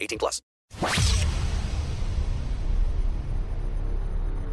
18 plus.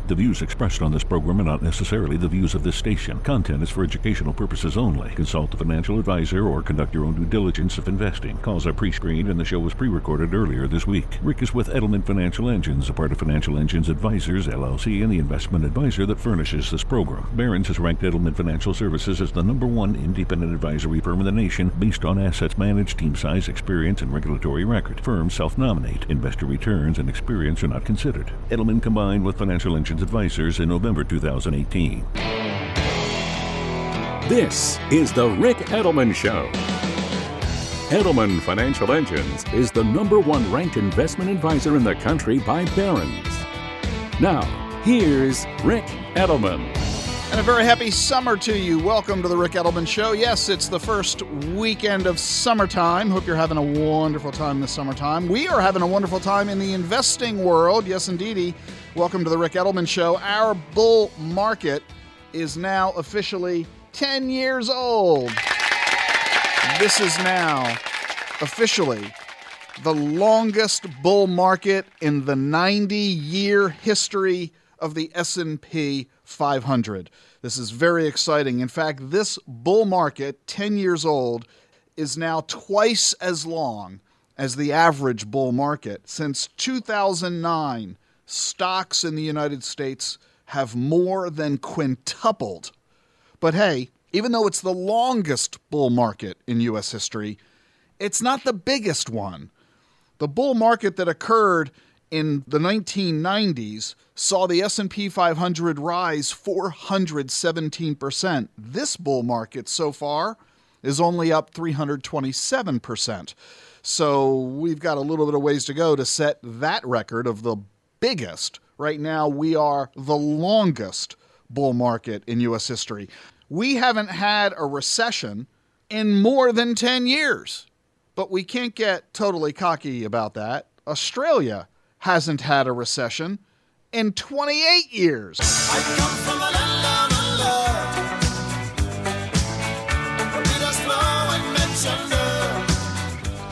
The views expressed on this program are not necessarily the views of this station. Content is for educational purposes only. Consult a financial advisor or conduct your own due diligence if investing. Calls are pre-screened and the show was pre-recorded earlier this week. Rick is with Edelman Financial Engines, a part of Financial Engines Advisors, LLC, and the investment advisor that furnishes this program. Barron's has ranked Edelman Financial Services as the number one independent advisory firm in the nation based on assets managed, team size, experience, and regulatory record. Firms self-nominate. Investor returns and experience are not considered. Edelman combined with Financial Engines Advisors in November 2018. This is the Rick Edelman Show. Edelman Financial Engines is the number one ranked investment advisor in the country by Barron's. Now, here's Rick Edelman. And a very happy summer to you. Welcome to the Rick Edelman Show. Yes, it's the first weekend of summertime. Hope you're having a wonderful time this summertime. We are having a wonderful time in the investing world. Yes, indeedy. Welcome to the Rick Edelman Show. Our bull market is now officially 10 years old. This is now officially the longest bull market in the 90-year history of the S&P 500. This is very exciting. In fact, this bull market, 10 years old, is now twice as long as the average bull market. Since 2009, stocks in the United States have more than quintupled. But hey, even though it's the longest bull market in US history, it's not the biggest one. The bull market that occurred in the 1990s saw the S&P 500 rise 417%. This bull market so far is only up 327%. So we've got a little bit of ways to go to set that record of the biggest. Right now we are the longest bull market in US history. We haven't had a recession in more than 10 years. But we can't get totally cocky about that. Australia hasn't had a recession in 28 years.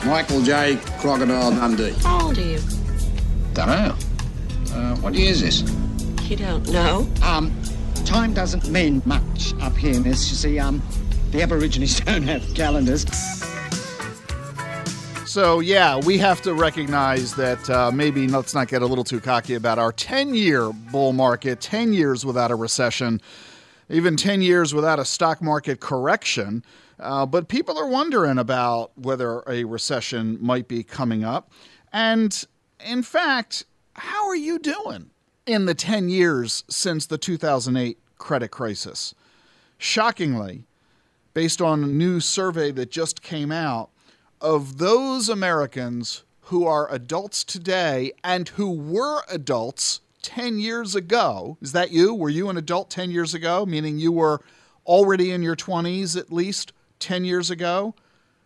Michael J. Crocodile Dundee. How old are you? Dunno. Uh, what year is this? You don't know? Um, time doesn't mean much up here, miss. You see, um, the Aborigines don't have calendars. So, yeah, we have to recognize that uh, maybe let's not get a little too cocky about our 10 year bull market, 10 years without a recession, even 10 years without a stock market correction. Uh, but people are wondering about whether a recession might be coming up. And in fact, how are you doing in the 10 years since the 2008 credit crisis? Shockingly, based on a new survey that just came out, of those Americans who are adults today and who were adults 10 years ago, is that you? Were you an adult 10 years ago, meaning you were already in your 20s at least 10 years ago?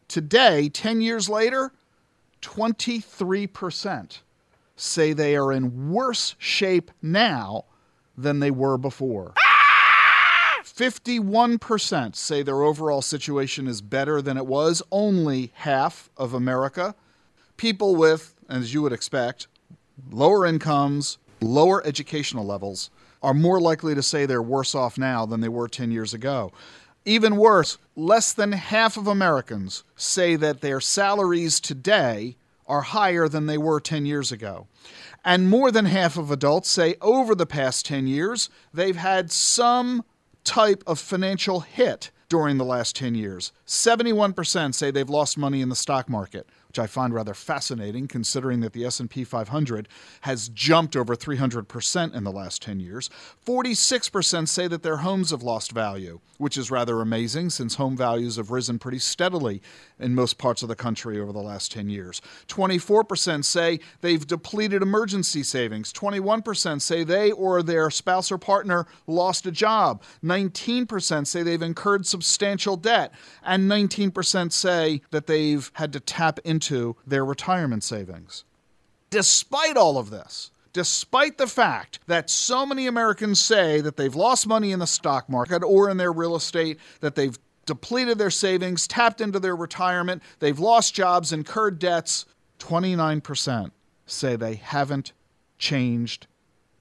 Today, 10 years later, 23% say they are in worse shape now than they were before. 51% say their overall situation is better than it was. Only half of America. People with, as you would expect, lower incomes, lower educational levels are more likely to say they're worse off now than they were 10 years ago. Even worse, less than half of Americans say that their salaries today are higher than they were 10 years ago. And more than half of adults say over the past 10 years, they've had some type of financial hit during the last 10 years. 71% say they've lost money in the stock market. Which I find rather fascinating considering that the S&P 500 has jumped over 300% in the last 10 years. 46% say that their homes have lost value, which is rather amazing since home values have risen pretty steadily in most parts of the country over the last 10 years. 24% say they've depleted emergency savings. 21% say they or their spouse or partner lost a job. 19% say they've incurred substantial debt. And 19% say that they've had to tap into their retirement savings. Despite all of this, despite the fact that so many Americans say that they've lost money in the stock market or in their real estate, that they've depleted their savings, tapped into their retirement, they've lost jobs, incurred debts, 29% say they haven't changed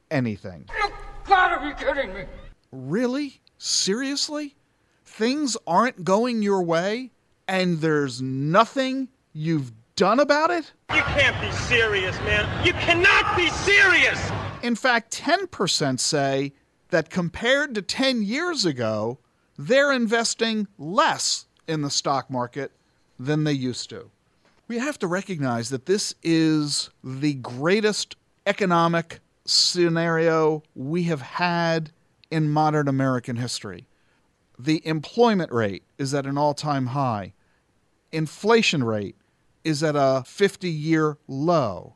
anything. Oh, you gotta be kidding me. Really? Seriously? Things aren't going your way and there's nothing you've done about it? You can't be serious, man. You cannot be serious. In fact, 10% say that compared to 10 years ago, they're investing less in the stock market than they used to. We have to recognize that this is the greatest economic scenario we have had in modern American history. The employment rate is at an all time high. Inflation rate is at a 50 year low.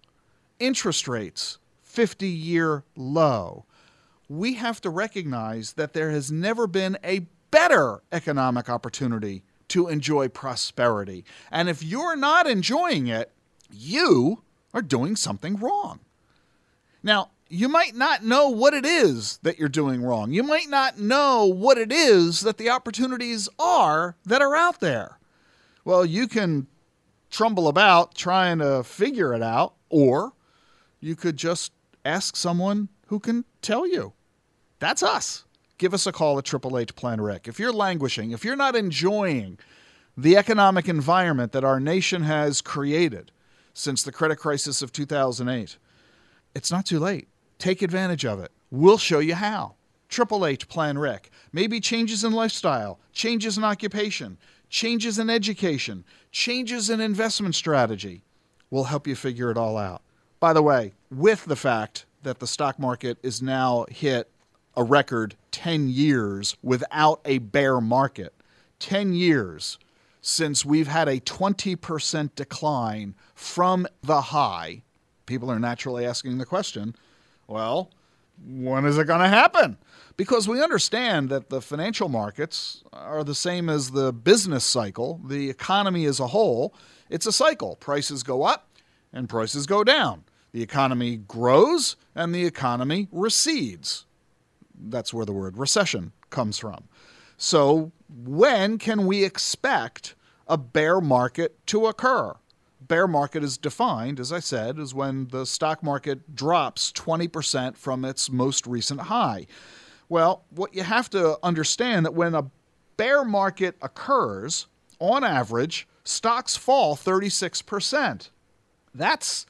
Interest rates, 50 year low. We have to recognize that there has never been a better economic opportunity to enjoy prosperity. And if you're not enjoying it, you are doing something wrong. Now, you might not know what it is that you're doing wrong. You might not know what it is that the opportunities are that are out there. Well, you can trumble about trying to figure it out, or you could just ask someone who can tell you. That's us. Give us a call at Triple H Plan Rick. If you're languishing, if you're not enjoying the economic environment that our nation has created since the credit crisis of 2008, it's not too late. Take advantage of it. We'll show you how. Triple H Plan Rick. Maybe changes in lifestyle, changes in occupation, changes in education, changes in investment strategy. We'll help you figure it all out. By the way, with the fact that the stock market is now hit a record 10 years without a bear market, 10 years since we've had a 20% decline from the high, people are naturally asking the question well, when is it going to happen? Because we understand that the financial markets are the same as the business cycle, the economy as a whole. It's a cycle. Prices go up and prices go down. The economy grows and the economy recedes. That's where the word recession comes from. So, when can we expect a bear market to occur? bear market is defined, as I said, as when the stock market drops 20% from its most recent high. Well, what you have to understand that when a bear market occurs, on average, stocks fall 36%. That's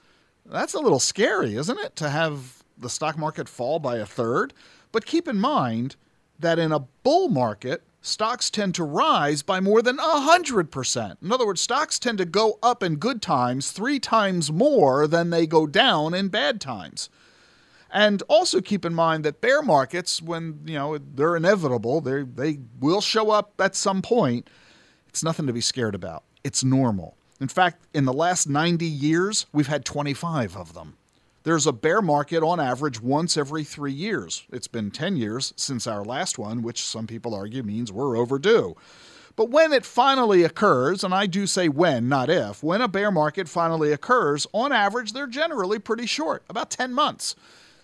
that's a little scary, isn't it, to have the stock market fall by a third? But keep in mind that in a bull market, stocks tend to rise by more than 100%. In other words, stocks tend to go up in good times three times more than they go down in bad times. And also keep in mind that bear markets, when you know they're inevitable, they they will show up at some point. It's nothing to be scared about. It's normal. In fact, in the last 90 years, we've had 25 of them. There's a bear market on average once every three years. It's been 10 years since our last one, which some people argue means we're overdue. But when it finally occurs, and I do say when, not if, when a bear market finally occurs, on average, they're generally pretty short, about 10 months.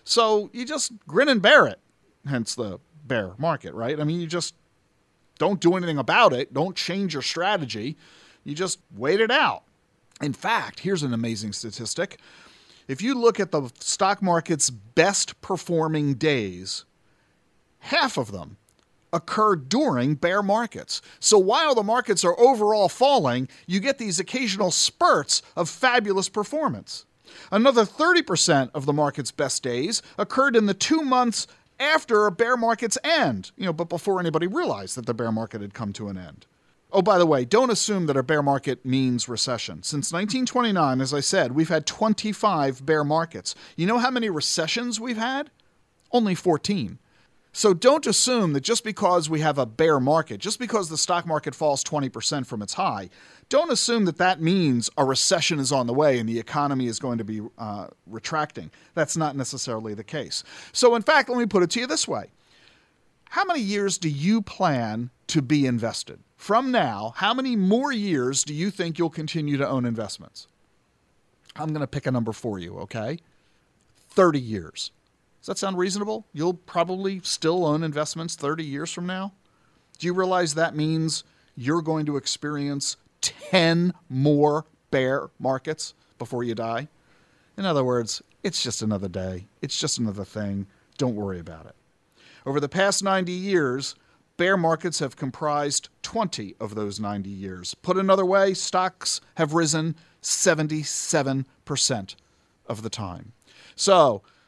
So you just grin and bear it, hence the bear market, right? I mean, you just don't do anything about it, don't change your strategy, you just wait it out. In fact, here's an amazing statistic if you look at the stock market's best performing days, half of them occur during bear markets. So while the markets are overall falling, you get these occasional spurts of fabulous performance. Another 30% of the market's best days occurred in the two months after a bear market's end, you know, but before anybody realized that the bear market had come to an end. Oh, by the way, don't assume that a bear market means recession. Since 1929, as I said, we've had 25 bear markets. You know how many recessions we've had? Only 14. So don't assume that just because we have a bear market, just because the stock market falls 20% from its high, don't assume that that means a recession is on the way and the economy is going to be uh, retracting. That's not necessarily the case. So, in fact, let me put it to you this way How many years do you plan to be invested? From now, how many more years do you think you'll continue to own investments? I'm going to pick a number for you, okay? 30 years. That sound reasonable? You'll probably still own investments 30 years from now. Do you realize that means you're going to experience 10 more bear markets before you die? In other words, it's just another day. It's just another thing. Don't worry about it. Over the past 90 years, bear markets have comprised 20 of those 90 years. Put another way, stocks have risen 77% of the time. So,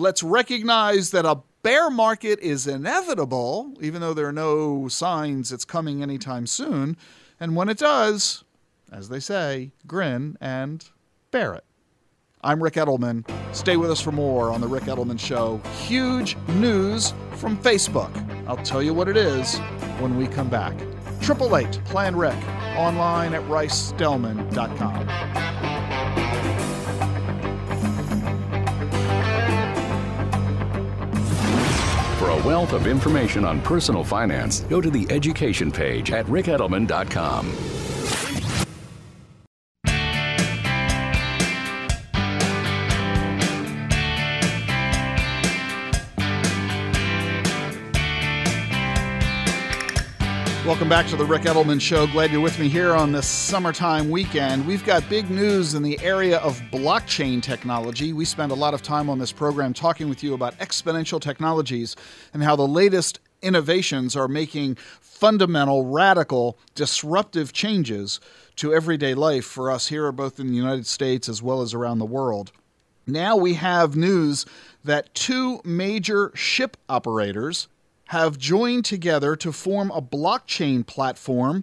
Let's recognize that a bear market is inevitable, even though there are no signs it's coming anytime soon. And when it does, as they say, grin and bear it. I'm Rick Edelman. Stay with us for more on The Rick Edelman Show. Huge news from Facebook. I'll tell you what it is when we come back. 888 Plan Ric, online at ricedelman.com. For a wealth of information on personal finance, go to the education page at ricedelman.com. Welcome back to the Rick Edelman Show. Glad you're with me here on this summertime weekend. We've got big news in the area of blockchain technology. We spend a lot of time on this program talking with you about exponential technologies and how the latest innovations are making fundamental, radical, disruptive changes to everyday life for us here, both in the United States as well as around the world. Now we have news that two major ship operators have joined together to form a blockchain platform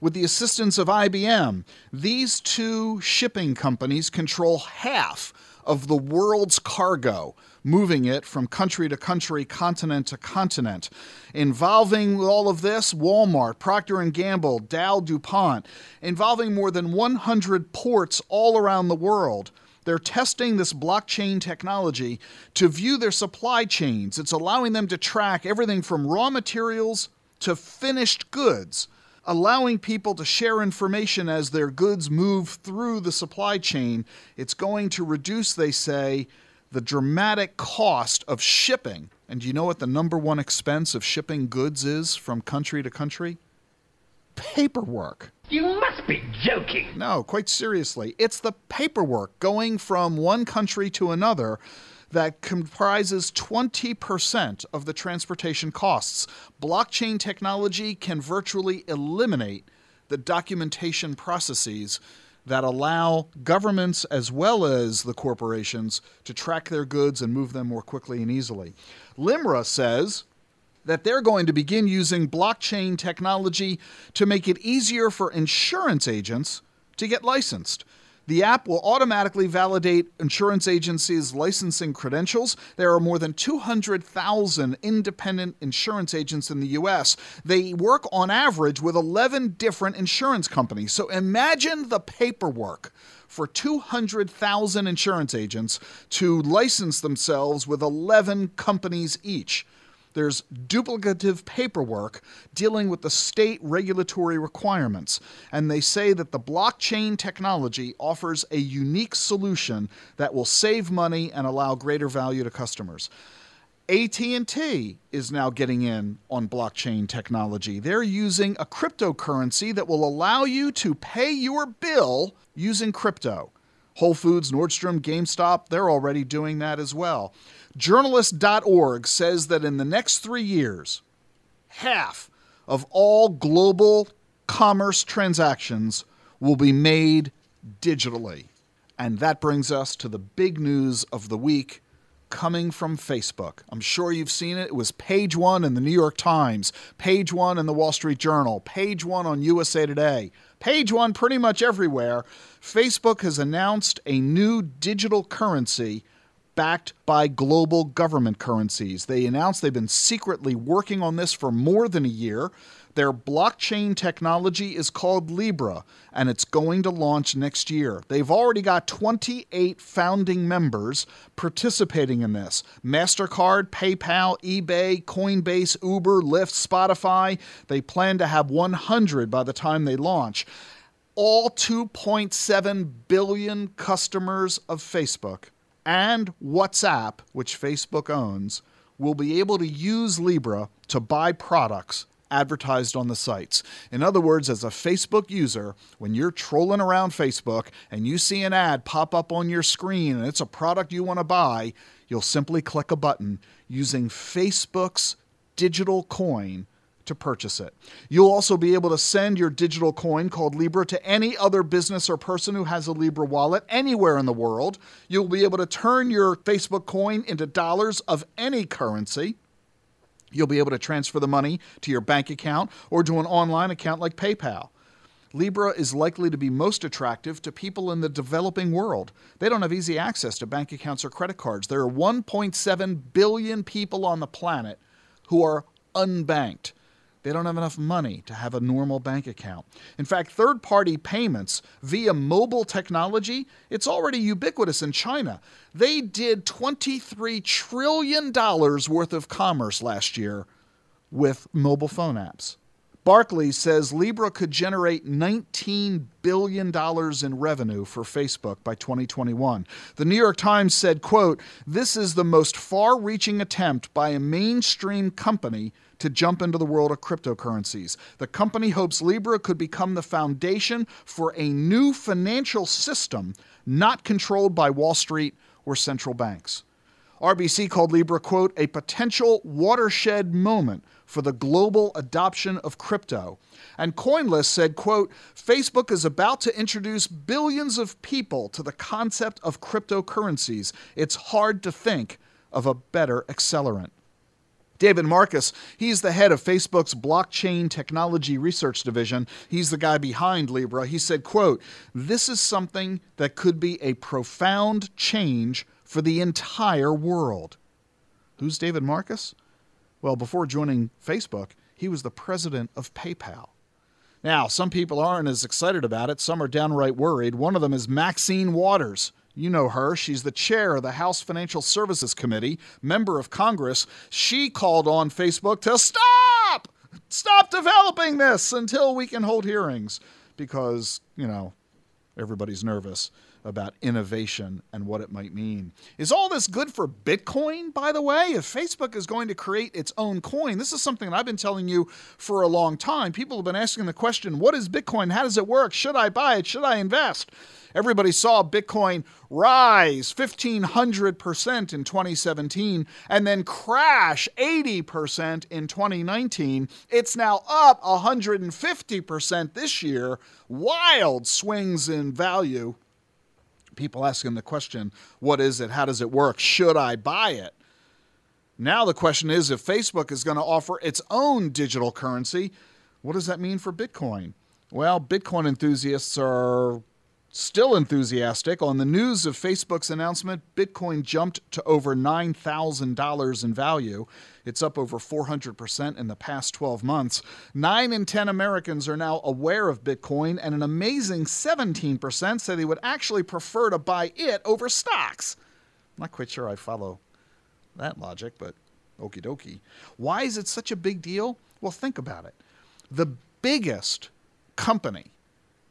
with the assistance of IBM. These two shipping companies control half of the world's cargo, moving it from country to country, continent to continent. Involving all of this, Walmart, Procter & Gamble, Dow DuPont, involving more than 100 ports all around the world. They're testing this blockchain technology to view their supply chains. It's allowing them to track everything from raw materials to finished goods, allowing people to share information as their goods move through the supply chain. It's going to reduce, they say, the dramatic cost of shipping. And do you know what the number one expense of shipping goods is from country to country? Paperwork. You must be joking. No, quite seriously. It's the paperwork going from one country to another that comprises 20% of the transportation costs. Blockchain technology can virtually eliminate the documentation processes that allow governments as well as the corporations to track their goods and move them more quickly and easily. Limra says that they're going to begin using blockchain technology to make it easier for insurance agents to get licensed. The app will automatically validate insurance agencies' licensing credentials. There are more than 200,000 independent insurance agents in the U.S. They work on average with 11 different insurance companies. So imagine the paperwork for 200,000 insurance agents to license themselves with 11 companies each. There's duplicative paperwork dealing with the state regulatory requirements, and they say that the blockchain technology offers a unique solution that will save money and allow greater value to customers. AT&T is now getting in on blockchain technology. They're using a cryptocurrency that will allow you to pay your bill using crypto. Whole Foods, Nordstrom, GameStop, they're already doing that as well. Journalist.org says that in the next 3 years, half of all global commerce transactions will be made digitally. And that brings us to the big news of the week coming from Facebook. I'm sure you've seen it. It was page one in the New York Times, page one in the Wall Street Journal, page one on USA Today, page one pretty much everywhere. Facebook has announced a new digital currency backed by global government currencies. They announced they've been secretly working on this for more than a year. Their blockchain technology is called Libra, and it's going to launch next year. They've already got 28 founding members participating in this MasterCard, PayPal, eBay, Coinbase, Uber, Lyft, Spotify. They plan to have 100 by the time they launch. All 2.7 billion customers of Facebook and WhatsApp, which Facebook owns, will be able to use Libra to buy products advertised on the sites. In other words, as a Facebook user, when you're trolling around Facebook and you see an ad pop up on your screen and it's a product you want to buy, you'll simply click a button using Facebook's digital coin to purchase it. You'll also be able to send your digital coin called Libra to any other business or person who has a Libra wallet anywhere in the world. You'll be able to turn your Facebook coin into dollars of any currency. You'll be able to transfer the money to your bank account or to an online account like PayPal. Libra is likely to be most attractive to people in the developing world. They don't have easy access to bank accounts or credit cards. There are 1.7 billion people on the planet who are unbanked. They don't have enough money to have a normal bank account. In fact, third-party payments via mobile technology, it's already ubiquitous in China. They did 23 trillion dollars worth of commerce last year with mobile phone apps. Barclays says Libra could generate $19 billion in revenue for Facebook by 2021. The New York Times said, quote, This is the most far-reaching attempt by a mainstream company to jump into the world of cryptocurrencies. The company hopes Libra could become the foundation for a new financial system not controlled by Wall Street or central banks. RBC called Libra, quote, a potential watershed moment for the global adoption of crypto. And CoinList said, quote, Facebook is about to introduce billions of people to the concept of cryptocurrencies. It's hard to think of a better accelerant. David Marcus, he's the head of Facebook's blockchain technology research division. He's the guy behind Libra. He said, quote, "This is something that could be a profound change for the entire world." Who's David Marcus? Well, before joining Facebook, he was the president of PayPal. Now, some people aren't as excited about it, some are downright worried. One of them is Maxine Waters. You know her. She's the chair of the House Financial Services Committee, member of Congress. She called on Facebook to stop! Stop developing this until we can hold hearings because, you know, everybody's nervous about innovation and what it might mean. Is all this good for Bitcoin, by the way? If Facebook is going to create its own coin, this is something that I've been telling you for a long time. People have been asking the question what is Bitcoin? How does it work? Should I buy it? Should I invest? Everybody saw Bitcoin rise 1,500% in 2017 and then crash 80% in 2019. It's now up 150% this year. Wild swings in value. People asking the question what is it? How does it work? Should I buy it? Now the question is if Facebook is going to offer its own digital currency, what does that mean for Bitcoin? Well, Bitcoin enthusiasts are Still enthusiastic, on the news of Facebook's announcement, Bitcoin jumped to over $9,000 in value. It's up over 400% in the past 12 months. Nine in 10 Americans are now aware of Bitcoin, and an amazing 17% say they would actually prefer to buy it over stocks. I'm not quite sure I follow that logic, but okie dokie. Why is it such a big deal? Well, think about it. The biggest company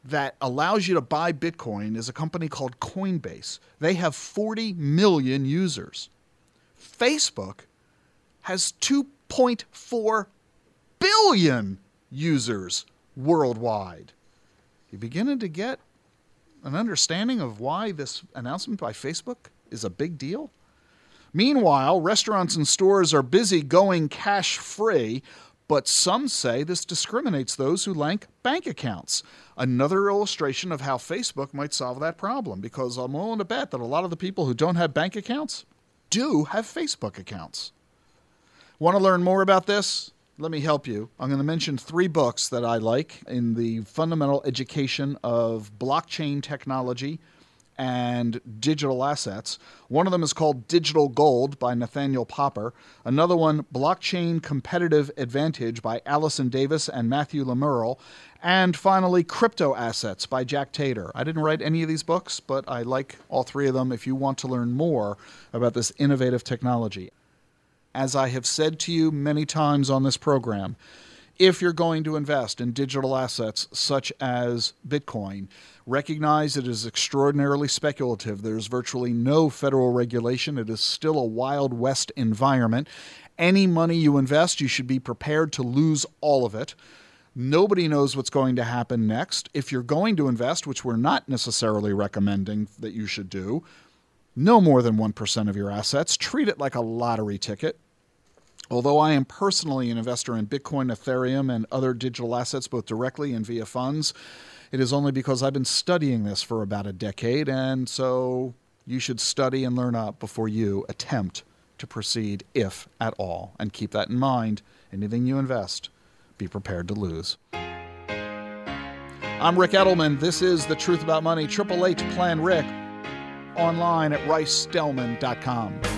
that allows you to buy Bitcoin is a company called Coinbase. They have 40 million users. Facebook has 2.4 billion users worldwide. You beginning to get an understanding of why this announcement by Facebook is a big deal? Meanwhile, restaurants and stores are busy going cash free, but some say this discriminates those who lack bank accounts. Another illustration of how Facebook might solve that problem, because I'm willing to bet that a lot of the people who don't have bank accounts do have Facebook accounts. Want to learn more about this? Let me help you. I'm going to mention three books that I like in the fundamental education of blockchain technology and digital assets. One of them is called Digital Gold by Nathaniel Popper. Another one, Blockchain Competitive Advantage by Allison Davis and Matthew Le Merle. And finally, Crypto Assets by Jack Tatar. I didn't write any of these books, but I like all three of them if you want to learn more about this innovative technology. As I have said to you many times on this program, if you're going to invest in digital assets such as Bitcoin, recognize it is extraordinarily speculative. There's virtually no federal regulation. It is still a Wild West environment. Any money you invest, you should be prepared to lose all of it. Nobody knows what's going to happen next. If you're going to invest, which we're not necessarily recommending that you should do, no more than 1% of your assets. Treat it like a lottery ticket. Although I am personally an investor in Bitcoin, Ethereum, and other digital assets, both directly and via funds, it is only because I've been studying this for about a decade, and so you should study and learn up before you attempt to proceed, if at all. And keep that in mind. Anything you invest, be prepared to lose. I'm Rick Edelman. This is The Truth About Money. Triple Eight Plan Rick, online at ricedelman.com.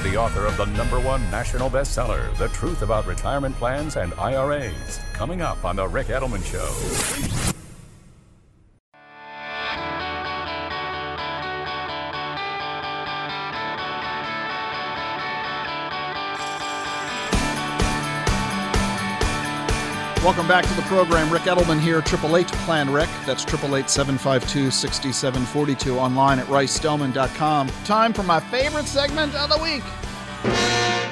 With the author of the number one national bestseller, The Truth About Retirement Plans and IRAs, coming up on The Rick Edelman Show. Welcome back to the program. Rick Edelman here, Triple Eight Plan Ric. That's triple eight seven five two sixty seven forty two online at ricedelman.com. Time for my favorite segment of the week.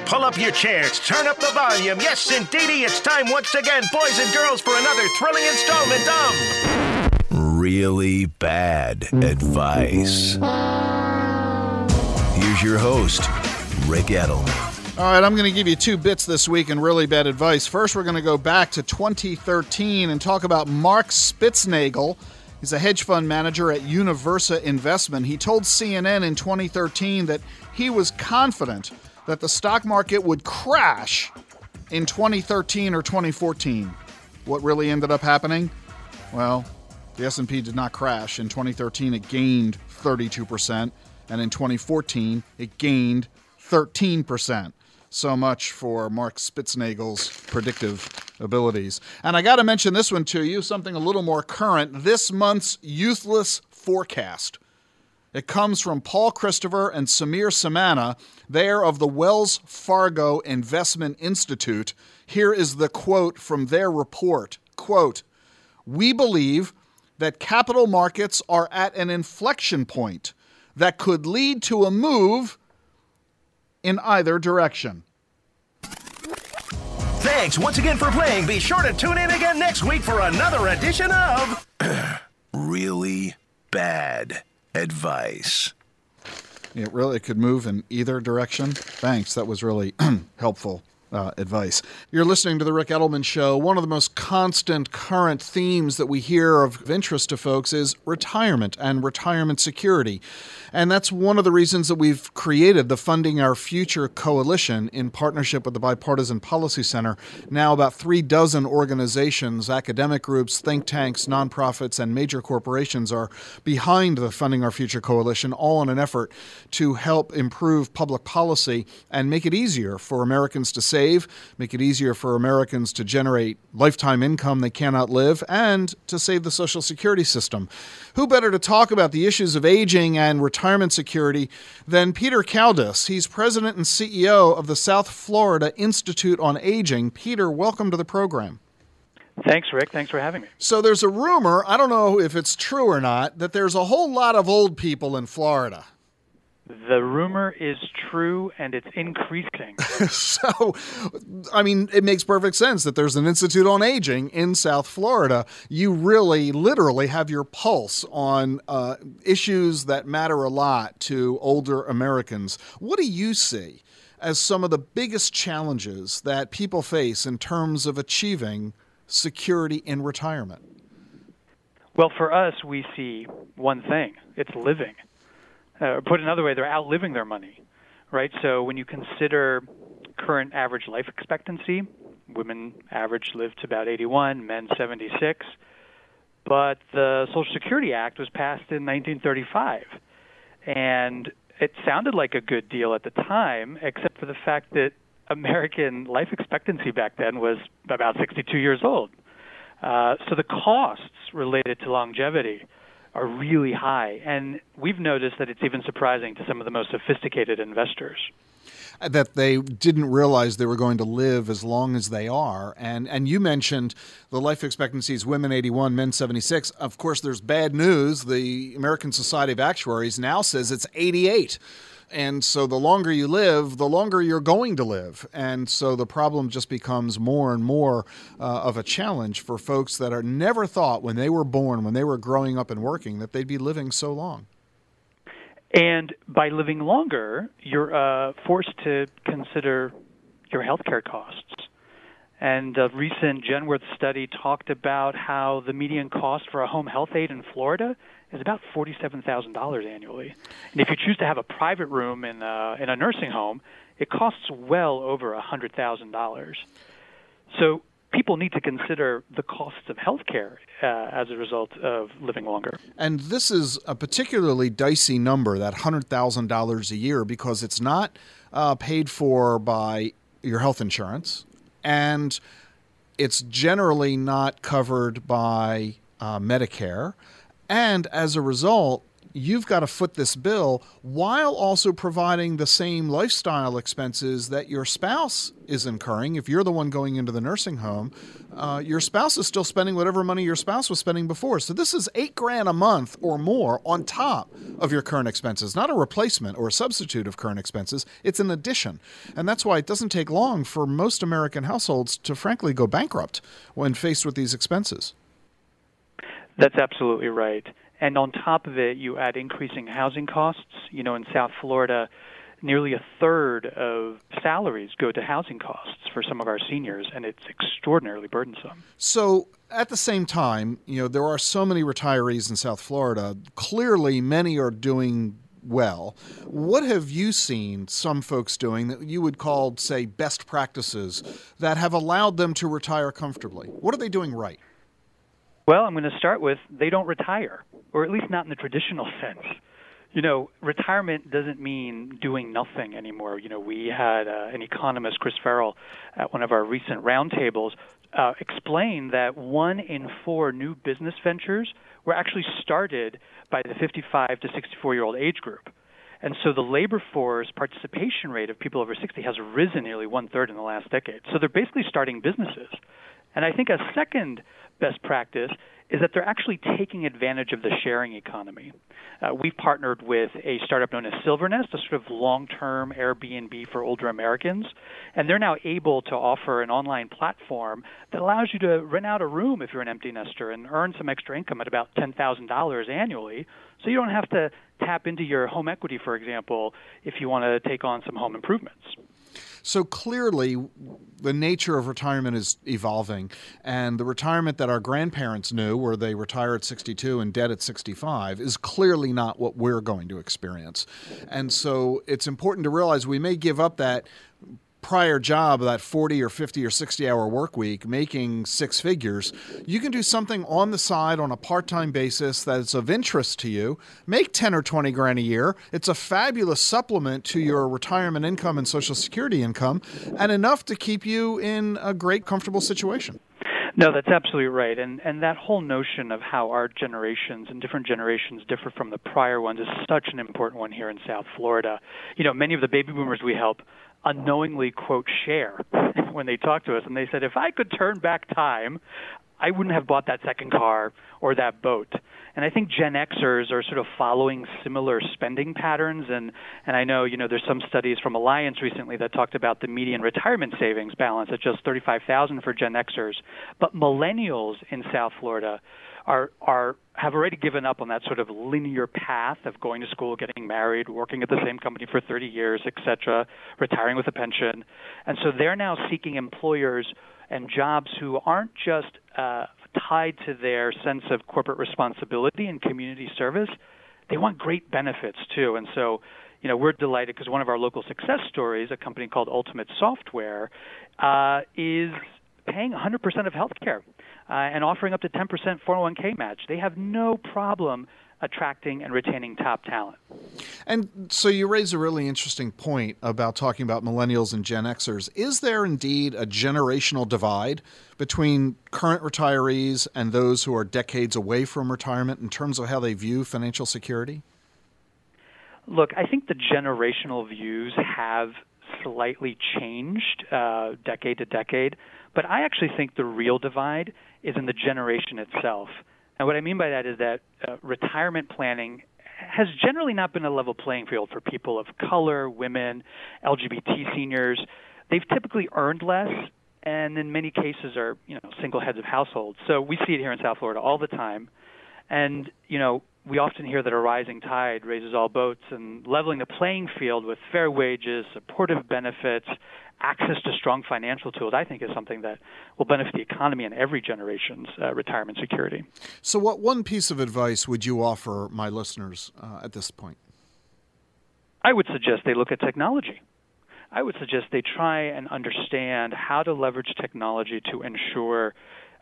Pull up your chairs, turn up the volume. Yes, indeedy, it's time once again, boys and girls, for another thrilling installment of Really bad advice. Here's your host, Rick Edelman. All right, I'm going to give you two bits this week and really bad advice. First, we're going to go back to 2013 and talk about Mark Spitznagel. He's a hedge fund manager at Universa Investment. He told CNN in 2013 that he was confident that the stock market would crash in 2013 or 2014. What really ended up happening? Well, the S&P did not crash. In 2013, it gained 32%, and in 2014, it gained 13%. So much for Mark Spitznagel's predictive abilities. And I got to mention this one to you, something a little more current. This month's Useless Forecast. It comes from Paul Christopher and Sameer Samana. They are of the Wells Fargo Investment Institute. Here is the quote from their report. Quote, we believe that capital markets are at an inflection point that could lead to a move in either direction. Thanks once again for playing. Be sure to tune in again next week for another edition of Really bad advice. It really could move in either direction. Thanks. That was really helpful uh, advice. You're listening to The Rick Edelman Show. One of the most constant current themes that we hear of interest to folks is retirement and retirement security. And that's one of the reasons that we've created the Funding Our Future Coalition in partnership with the Bipartisan Policy Center. Now, about three dozen organizations, academic groups, think tanks, nonprofits, and major corporations are behind the Funding Our Future Coalition, all in an effort to help improve public policy and make it easier for Americans to save, make it easier for Americans to generate lifetime income they cannot live, and to save the Social Security system. Who better to talk about the issues of aging and retirement security than Peter Kaldes? He's president and CEO of the South Florida Institute on Aging. Peter, welcome to the program. Thanks, Rick. Thanks for having me. So, there's a rumor, I don't know if it's true or not, that there's a whole lot of old people in Florida. The rumor is true and it's increasing. so, I mean, it makes perfect sense that there's an Institute on Aging in South Florida. You really, literally have your pulse on uh, issues that matter a lot to older Americans. What do you see as some of the biggest challenges that people face in terms of achieving security in retirement? Well, for us, we see one thing it's living. Uh, put another way, they're outliving their money, right? So when you consider current average life expectancy, women average live to about 81, men 76. But the Social Security Act was passed in 1935, and it sounded like a good deal at the time, except for the fact that American life expectancy back then was about 62 years old. Uh, so the costs related to longevity are really high. And we've noticed that it's even surprising to some of the most sophisticated investors. Uh, that they didn't realize they were going to live as long as they are. And, and you mentioned the life expectancies women 81, men 76. Of course, there's bad news. The American Society of Actuaries now says it's 88. And so the longer you live, the longer you're going to live. And so the problem just becomes more and more uh, of a challenge for folks that are never thought when they were born, when they were growing up and working, that they'd be living so long. And by living longer, you're uh, forced to consider your healthcare costs. And a recent Genworth study talked about how the median cost for a home health aide in Florida is about forty-seven thousand dollars annually. And if you choose to have a private room in a, in a nursing home, it costs well over a hundred thousand dollars. So people need to consider the costs of healthcare uh, as a result of living longer. And this is a particularly dicey number, that hundred thousand dollars a year, because it's not uh, paid for by your health insurance, and it's generally not covered by uh, Medicare. And as a result, you've got to foot this bill while also providing the same lifestyle expenses that your spouse is incurring. If you're the one going into the nursing home, uh, your spouse is still spending whatever money your spouse was spending before. So this is eight grand a month or more on top of your current expenses, not a replacement or a substitute of current expenses. It's an addition. And that's why it doesn't take long for most American households to frankly go bankrupt when faced with these expenses. That's absolutely right. And on top of it, you add increasing housing costs. You know, in South Florida, nearly a third of salaries go to housing costs for some of our seniors, and it's extraordinarily burdensome. So, at the same time, you know, there are so many retirees in South Florida. Clearly, many are doing well. What have you seen some folks doing that you would call, say, best practices that have allowed them to retire comfortably? What are they doing right? Well, I'm going to start with they don't retire, or at least not in the traditional sense. you know, retirement doesn't mean doing nothing anymore. You know, we had uh, an economist, Chris Farrell, at one of our recent roundtables uh, explain that one in four new business ventures were actually started by the 55 to 64 year old age group. And so the labor force participation rate of people over 60 has risen nearly one third in the last decade. So they're basically starting businesses. And I think a second best practice is that they're actually taking advantage of the sharing economy. Uh, we've partnered with a startup known as Silvernest, a sort of long term Airbnb for older Americans. And they're now able to offer an online platform that allows you to rent out a room if you're an empty nester and earn some extra income at about $10,000 annually. So you don't have to tap into your home equity, for example, if you want to take on some home improvements. So clearly, the nature of retirement is evolving, and the retirement that our grandparents knew, where they retire at 62 and dead at 65, is clearly not what we're going to experience. And so it's important to realize we may give up that prior job, that 40 or 50 or 60 hour work week, making six figures, you can do something on the side on a part time basis that's of interest to you. Make 10 or 20 grand a year. It's a fabulous supplement to your retirement income and Social Security income, and enough to keep you in a great, comfortable situation. No, that's absolutely right. And and that whole notion of how our generations and different generations differ from the prior ones is such an important one here in South Florida. You know, many of the baby boomers we help unknowingly quote Cher when they talk to us. And they said if I could turn back time I wouldn't have bought that second car or that boat. And I think Gen Xers are sort of following similar spending patterns. And and I know, you know, there's some studies from Allianz recently that talked about the median retirement savings balance at just 35,000 for Gen Xers, but millennials in South Florida are are have already given up on that sort of linear path of going to school, getting married, working at the same company for 30 years, etc., retiring with a pension, and so they're now seeking employers and jobs who aren't just uh, tied to their sense of corporate responsibility and community service. They want great benefits too, and so you know we're delighted because one of our local success stories, a company called Ultimate Software, uh, is paying 100% of health care uh, and offering up to 10% 401k match. They have no problem attracting and retaining top talent. And so you raise a really interesting point about talking about millennials and Gen Xers. Is there indeed a generational divide between current retirees and those who are decades away from retirement in terms of how they view financial security? Look, I think the generational views have slightly changed uh, decade to decade, but I actually think the real divide is in the generation itself. And what I mean by that is that uh, retirement planning has generally not been a level playing field for people of color, women, LGBT seniors. They've typically earned less and in many cases are, you know, single heads of households. So we see it here in South Florida all the time. And, you know, we often hear that a rising tide raises all boats and leveling the playing field with fair wages, supportive benefits, access to strong financial tools, I think is something that will benefit the economy and every generation's uh, retirement security. So, what one piece of advice would you offer my listeners uh, at this point? I would suggest they look at technology. I would suggest they try and understand how to leverage technology to ensure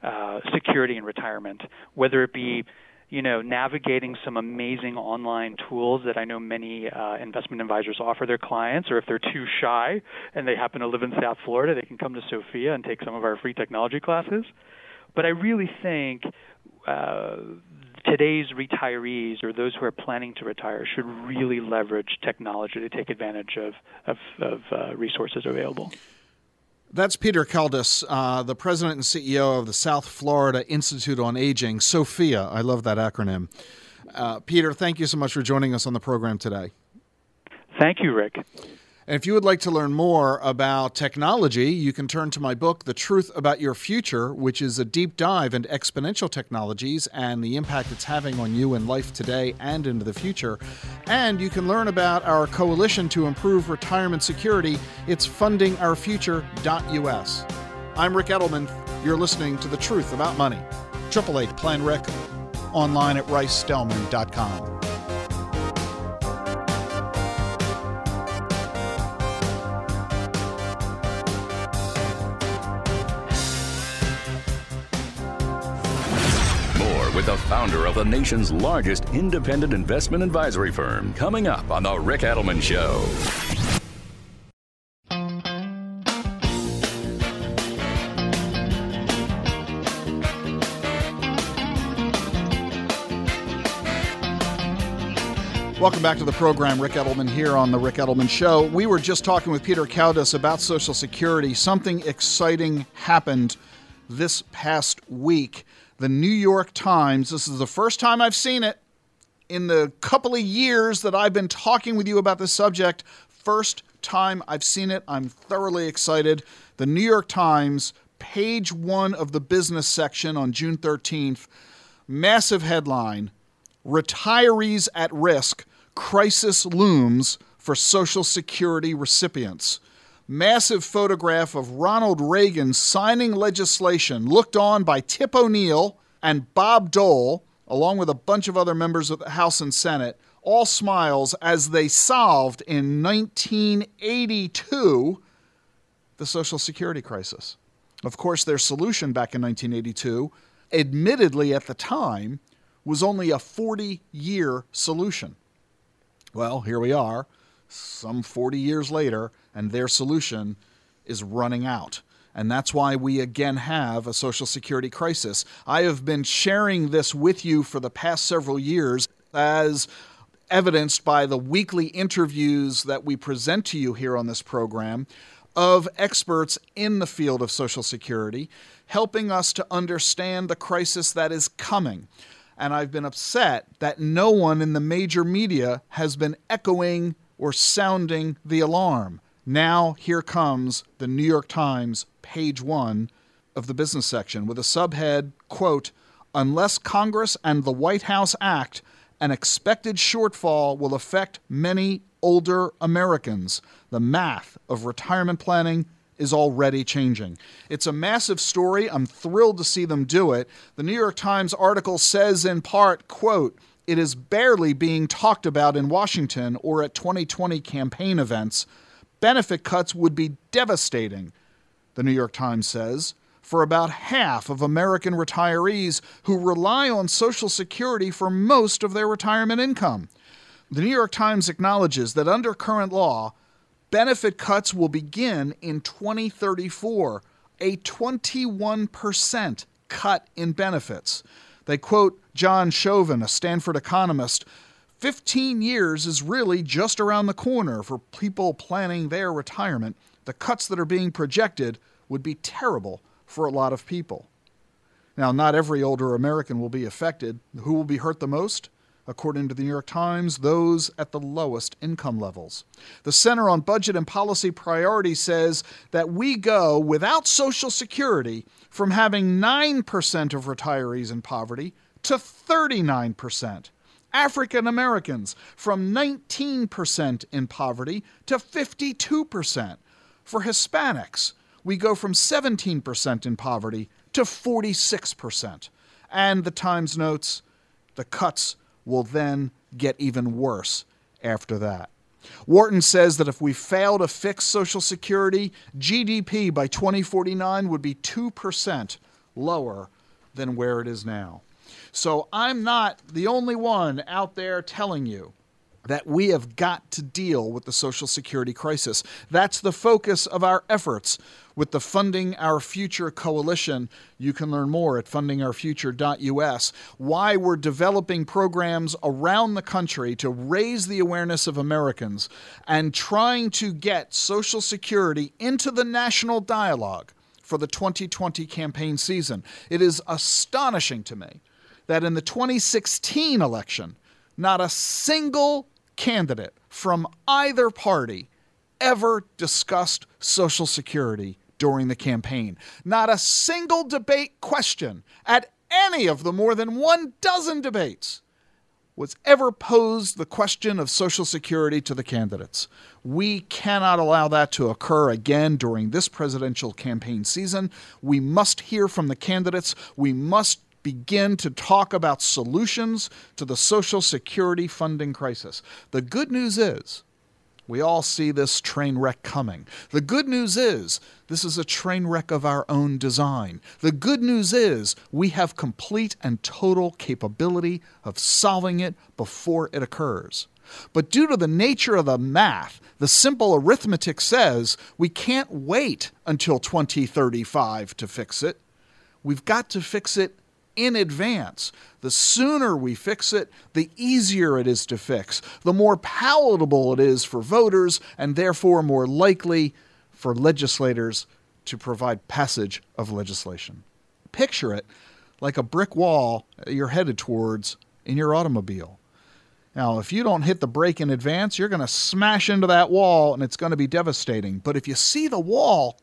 uh, security in retirement, whether it be you know, navigating some amazing online tools that I know many uh, investment advisors offer their clients, or if they're too shy and they happen to live in South Florida, they can come to SOFIA and take some of our free technology classes. But I really think uh, today's retirees or those who are planning to retire should really leverage technology to take advantage of, of, of uh, resources available. That's Peter Kaldes, uh, the president and CEO of the South Florida Institute on Aging, SOFIA. I love that acronym. Uh, Peter, thank you so much for joining us on the program today. Thank you, Rick. And if you would like to learn more about technology, you can turn to my book, The Truth About Your Future, which is a deep dive into exponential technologies and the impact it's having on you in life today and into the future. And you can learn about our coalition to improve retirement security. It's fundingourfuture.us. I'm Rick Edelman. You're listening to The Truth About Money. 888 Plan Ric, online at ricedelman.com. the founder of the nation's largest independent investment advisory firm coming up on The Rick Edelman Show. Welcome back to the program. Rick Edelman here on The Rick Edelman Show. We were just talking with Peter Kaldes about Social Security. Something exciting happened this past week. The New York Times, this is the first time I've seen it in the couple of years that I've been talking with you about this subject. First time I've seen it. I'm thoroughly excited. The New York Times, page one of the business section on June 13th, massive headline Retirees at risk, crisis looms for Social Security recipients. Massive photograph of Ronald Reagan signing legislation looked on by Tip O'Neill and Bob Dole, along with a bunch of other members of the House and Senate, all smiles as they solved in 1982 the Social Security crisis. Of course, their solution back in 1982, admittedly at the time, was only a 40 year solution. Well, here we are, some 40 years later, and their solution is running out. And that's why we again have a Social Security crisis. I have been sharing this with you for the past several years as evidenced by the weekly interviews that we present to you here on this program of experts in the field of Social Security, helping us to understand the crisis that is coming and I've been upset that no one in the major media has been echoing or sounding the alarm. Now, here comes the New York Times, page one of the business section, with a subhead quote, Unless Congress and the White House act, an expected shortfall will affect many older Americans. The math of retirement planning is already changing. It's a massive story. I'm thrilled to see them do it. The New York Times article says in part, quote, it is barely being talked about in Washington or at 2020 campaign events. Benefit cuts would be devastating, the New York Times says, for about half of American retirees who rely on Social Security for most of their retirement income. The New York Times acknowledges that under current law, benefit cuts will begin in 2034, a 21% cut in benefits. They quote John Shoven, a Stanford economist 15 years is really just around the corner for people planning their retirement. The cuts that are being projected would be terrible for a lot of people. Now, not every older American will be affected. Who will be hurt the most? according to the New York Times, those at the lowest income levels. The Center on Budget and Policy Priorities says that we go without Social Security from having 9% of retirees in poverty to 39%. African Americans from 19% in poverty to 52%. For Hispanics, we go from 17% in poverty to 46%. And the Times notes the cuts will then get even worse after that. Wharton says that if we fail to fix Social Security, GDP by 2049 would be 2% lower than where it is now. So I'm not the only one out there telling you that we have got to deal with the Social Security crisis. That's the focus of our efforts with the Funding Our Future Coalition. You can learn more at fundingourfuture.us. Why we're developing programs around the country to raise the awareness of Americans and trying to get Social Security into the national dialogue for the 2020 campaign season. It is astonishing to me that in the 2016 election, not a single candidate from either party ever discussed Social Security during the campaign. Not a single debate question at any of the more than one dozen debates was ever posed the question of Social Security to the candidates. We cannot allow that to occur again during this presidential campaign season. We must hear from the candidates. We must begin to talk about solutions to the Social Security funding crisis. The good news is We all see this train wreck coming. The good news is, this is a train wreck of our own design. The good news is, we have complete and total capability of solving it before it occurs. But due to the nature of the math, the simple arithmetic says we can't wait until 2035 to fix it. We've got to fix it in advance. The sooner we fix it, the easier it is to fix, the more palatable it is for voters, and therefore more likely for legislators to provide passage of legislation. Picture it like a brick wall you're headed towards in your automobile. Now, if you don't hit the brake in advance, you're going to smash into that wall and it's going to be devastating. But if you see the wall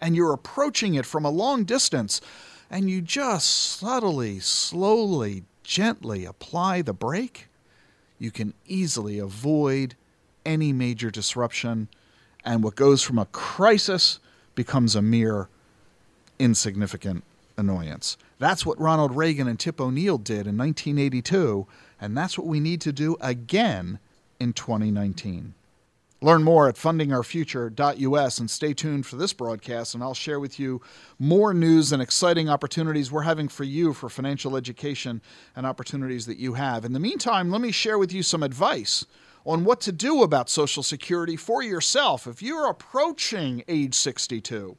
and you're approaching it from a long distance, and you just subtly, slowly, gently apply the brake, you can easily avoid any major disruption, and what goes from a crisis becomes a mere insignificant annoyance. That's what Ronald Reagan and Tip O'Neill did in 1982, and that's what we need to do again in 2019. Learn more at fundingourfuture.us and stay tuned for this broadcast, and I'll share with you more news and exciting opportunities we're having for you for financial education and opportunities that you have. In the meantime, let me share with you some advice on what to do about Social Security for yourself. If you're approaching age 62,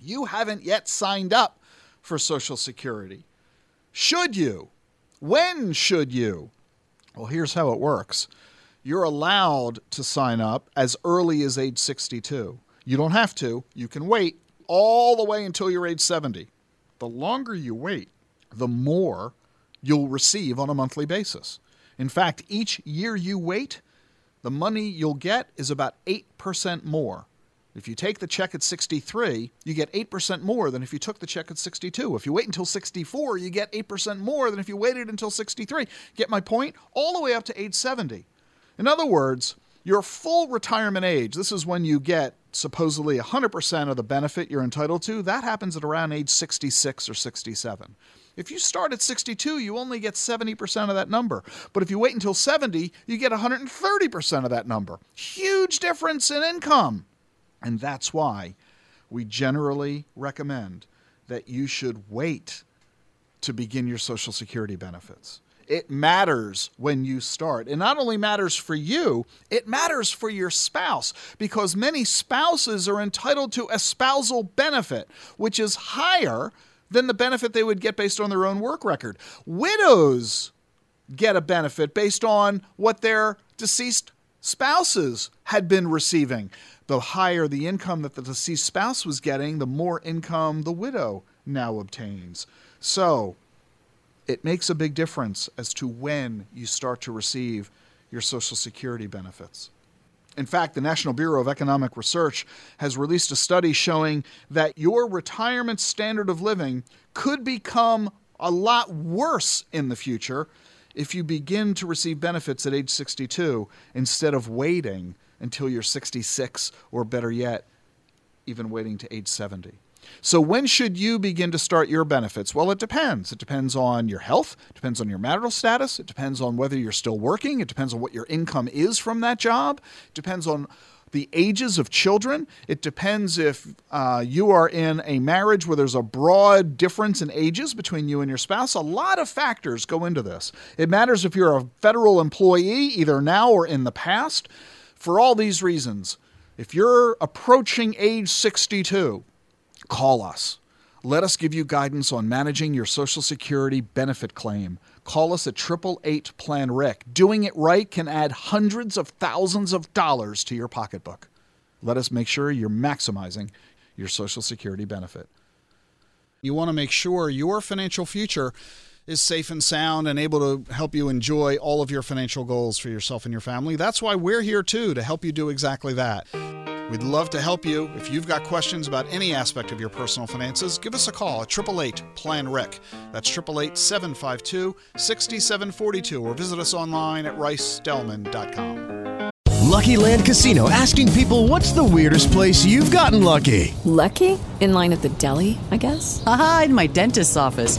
you haven't yet signed up for Social Security. Should you? When should you? Well, here's how it works you're allowed to sign up as early as age 62. You don't have to, you can wait all the way until you're age 70. The longer you wait, the more you'll receive on a monthly basis. In fact, each year you wait, the money you'll get is about 8% more. If you take the check at 63, you get 8% more than if you took the check at 62. If you wait until 64, you get 8% more than if you waited until 63. Get my point? All the way up to age 70. In other words, your full retirement age, this is when you get supposedly 100% of the benefit you're entitled to, that happens at around age 66 or 67. If you start at 62, you only get 70% of that number. But if you wait until 70, you get 130% of that number. Huge difference in income. And that's why we generally recommend that you should wait to begin your Social Security benefits. It matters when you start. It not only matters for you, it matters for your spouse because many spouses are entitled to a spousal benefit, which is higher than the benefit they would get based on their own work record. Widows get a benefit based on what their deceased spouses had been receiving. The higher the income that the deceased spouse was getting, the more income the widow now obtains. So, it makes a big difference as to when you start to receive your Social Security benefits. In fact, the National Bureau of Economic Research has released a study showing that your retirement standard of living could become a lot worse in the future if you begin to receive benefits at age 62 instead of waiting until you're 66 or better yet, even waiting to age 70. So, when should you begin to start your benefits? Well, it depends. It depends on your health, it depends on your marital status, it depends on whether you're still working, it depends on what your income is from that job, it depends on the ages of children. It depends if uh, you are in a marriage where there's a broad difference in ages between you and your spouse. A lot of factors go into this. It matters if you're a federal employee, either now or in the past. For all these reasons, if you're approaching age 62, call us. Let us give you guidance on managing your Social Security benefit claim. Call us at 888 Plan Ric. Doing it right can add hundreds of thousands of dollars to your pocketbook. Let us make sure you're maximizing your Social Security benefit. You want to make sure your financial future is safe and sound and able to help you enjoy all of your financial goals for yourself and your family. That's why we're here too, to help you do exactly that. We'd love to help you. If you've got questions about any aspect of your personal finances, give us a call at 888 Plan Ric. That's 888 752 6742 or visit us online at ricedelman.com. Lucky Land Casino asking people what's the weirdest place you've gotten lucky? Lucky? In line at the deli, I guess? Aha, in my dentist's office.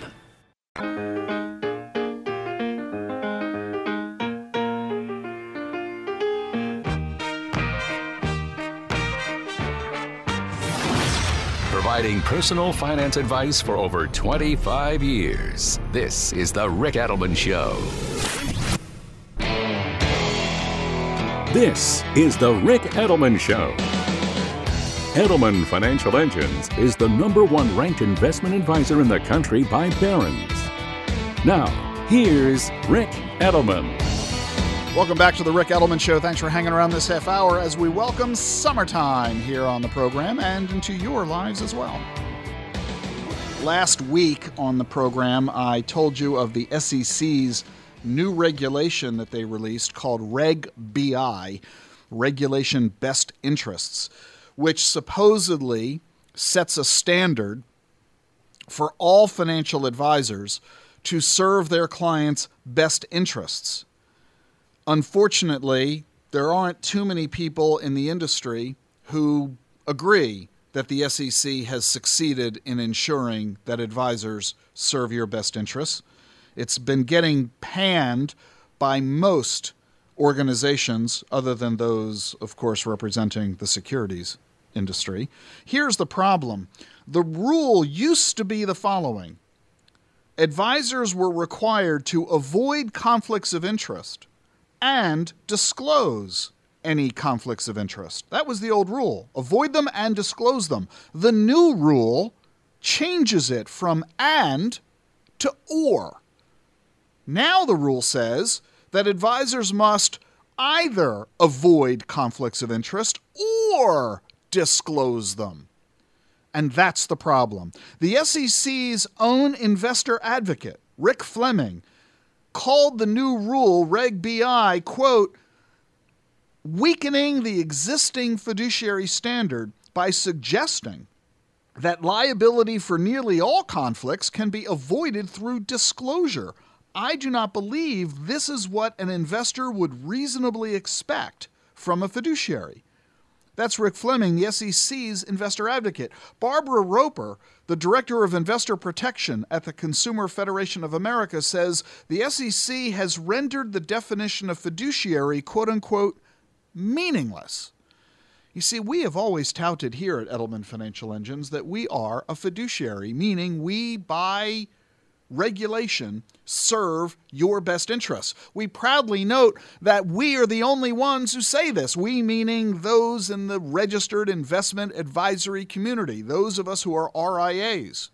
Providing personal finance advice for over 25 years. This is The Rick Edelman Show. This is The Rick Edelman Show. Edelman Financial Engines is the number one ranked investment advisor in the country by Barron's. Now, here's Rick Edelman. Welcome back to the Rick Edelman Show. Thanks for hanging around this half hour as we welcome summertime here on the program and into your lives as well. Last week on the program, I told you of the SEC's new regulation that they released called Reg BI, Regulation Best Interests, which supposedly sets a standard for all financial advisors to serve their clients' best interests. Unfortunately, there aren't too many people in the industry who agree that the SEC has succeeded in ensuring that advisors serve your best interests. It's been getting panned by most organizations, other than those, of course, representing the securities industry. Here's the problem the rule used to be the following advisors were required to avoid conflicts of interest and disclose any conflicts of interest. That was the old rule. Avoid them and disclose them. The new rule changes it from and to or. Now the rule says that advisors must either avoid conflicts of interest or disclose them. And that's the problem. The SEC's own investor advocate, Rick Fleming, called the new rule, Reg BI, quote, weakening the existing fiduciary standard by suggesting that liability for nearly all conflicts can be avoided through disclosure. I do not believe this is what an investor would reasonably expect from a fiduciary. That's Rick Fleming, the SEC's investor advocate. Barbara Roper, the director of investor protection at the Consumer Federation of America, says the SEC has rendered the definition of fiduciary, quote unquote, meaningless. You see, we have always touted here at Edelman Financial Engines that we are a fiduciary, meaning we, by regulation, serve your best interests. We proudly note that we are the only ones who say this. We, meaning those in the registered investment advisory community, those of us who are RIAs.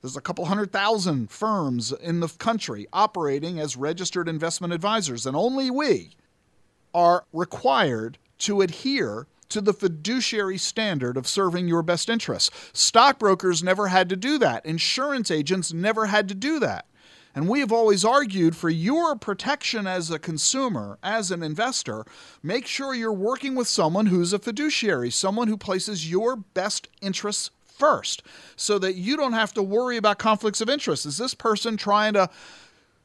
There's a couple hundred thousand firms in the country operating as registered investment advisors, and only we are required to adhere to the fiduciary standard of serving your best interests. Stockbrokers never had to do that, insurance agents never had to do that. And we have always argued for your protection as a consumer, as an investor, make sure you're working with someone who's a fiduciary, someone who places your best interests first, so that you don't have to worry about conflicts of interest. Is this person trying to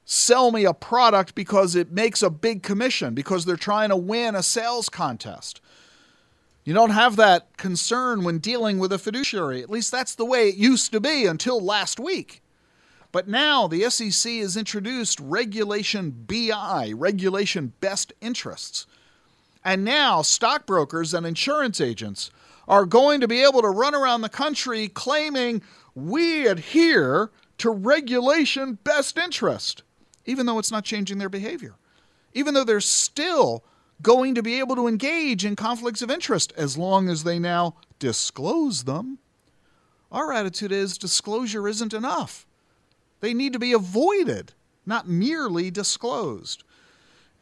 sell me a product because it makes a big commission, because they're trying to win a sales contest? You don't have that concern when dealing with a fiduciary. At least that's the way it used to be until last week. But now the SEC has introduced Regulation BI, Regulation Best Interests. And now stockbrokers and insurance agents are going to be able to run around the country claiming we adhere to Regulation Best Interest, even though it's not changing their behavior, even though they're still going to be able to engage in conflicts of interest as long as they now disclose them. Our attitude is disclosure isn't enough. They need to be avoided, not merely disclosed.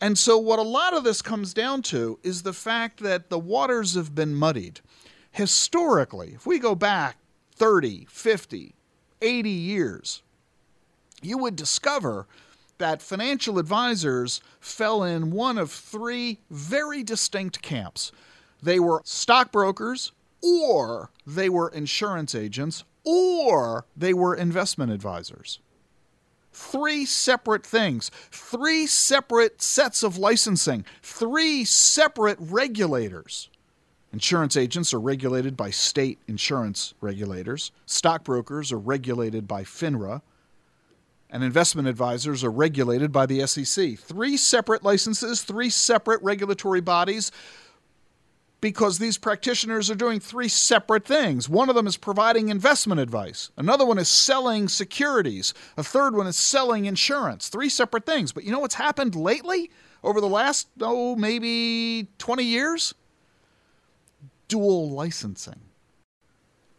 And so, what a lot of this comes down to is the fact that the waters have been muddied. Historically, if we go back 30, 50, 80 years, you would discover that financial advisors fell in one of three very distinct camps. They were stockbrokers, or they were insurance agents, or they were investment advisors. Three separate things, three separate sets of licensing, three separate regulators. Insurance agents are regulated by state insurance regulators, stockbrokers are regulated by FINRA, and investment advisors are regulated by the SEC. Three separate licenses, three separate regulatory bodies, because these practitioners are doing three separate things. One of them is providing investment advice, another one is selling securities, a third one is selling insurance. Three separate things. But you know what's happened lately over the last, oh, maybe 20 years? Dual licensing.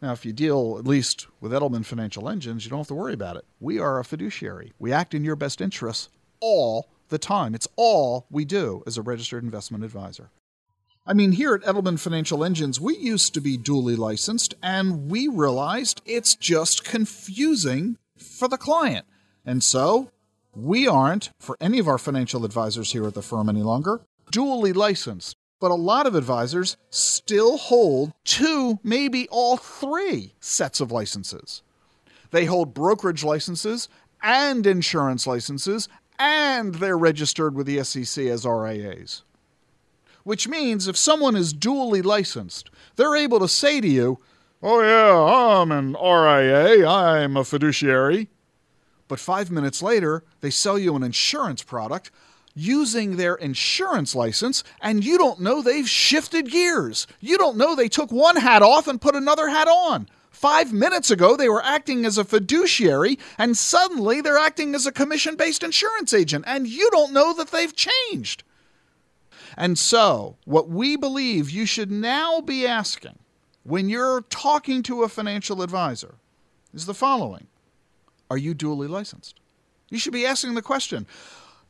Now, if you deal at least with Edelman Financial Engines, you don't have to worry about it. We are a fiduciary. We act in your best interests all the time. It's all we do as a registered investment advisor. I mean, here at Edelman Financial Engines, we used to be dually licensed, and we realized it's just confusing for the client. And so, we aren't, for any of our financial advisors here at the firm any longer, dually licensed. But a lot of advisors still hold two, maybe all three sets of licenses. They hold brokerage licenses and insurance licenses, and they're registered with the SEC as RIAs. Which means if someone is dually licensed, they're able to say to you, Oh, yeah, I'm an RIA, I'm a fiduciary. But five minutes later, they sell you an insurance product using their insurance license, and you don't know they've shifted gears. You don't know they took one hat off and put another hat on. Five minutes ago, they were acting as a fiduciary, and suddenly they're acting as a commission based insurance agent, and you don't know that they've changed. And so, what we believe you should now be asking when you're talking to a financial advisor is the following Are you dually licensed? You should be asking the question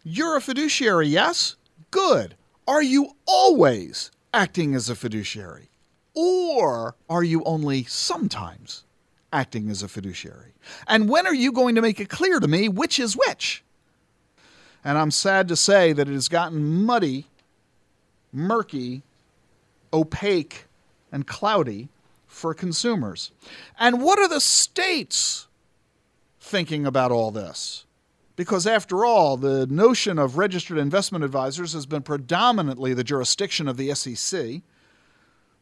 you're a fiduciary, yes? Good. Are you always acting as a fiduciary? Or are you only sometimes acting as a fiduciary? And when are you going to make it clear to me which is which? And I'm sad to say that it has gotten muddy, murky, opaque, and cloudy for consumers. And what are the states thinking about all this? Because after all, the notion of registered investment advisors has been predominantly the jurisdiction of the SEC,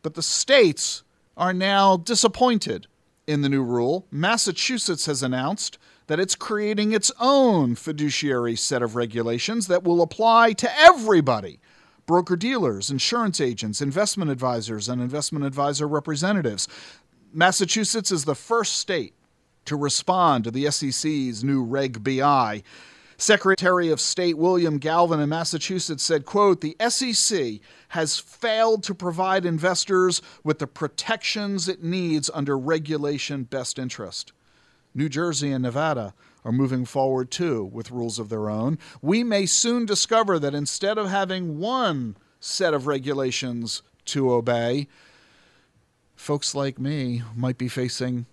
but the states are now disappointed in the new rule. Massachusetts has announced that it's creating its own fiduciary set of regulations that will apply to everybody broker dealers, insurance agents, investment advisors, and investment advisor representatives. Massachusetts is the first state to respond to the SEC's new Reg BI. Secretary of State William Galvin in Massachusetts said, quote, the SEC has failed to provide investors with the protections it needs under regulation best interest. New Jersey and Nevada are moving forward too with rules of their own. We may soon discover that instead of having one set of regulations to obey, folks like me might be facing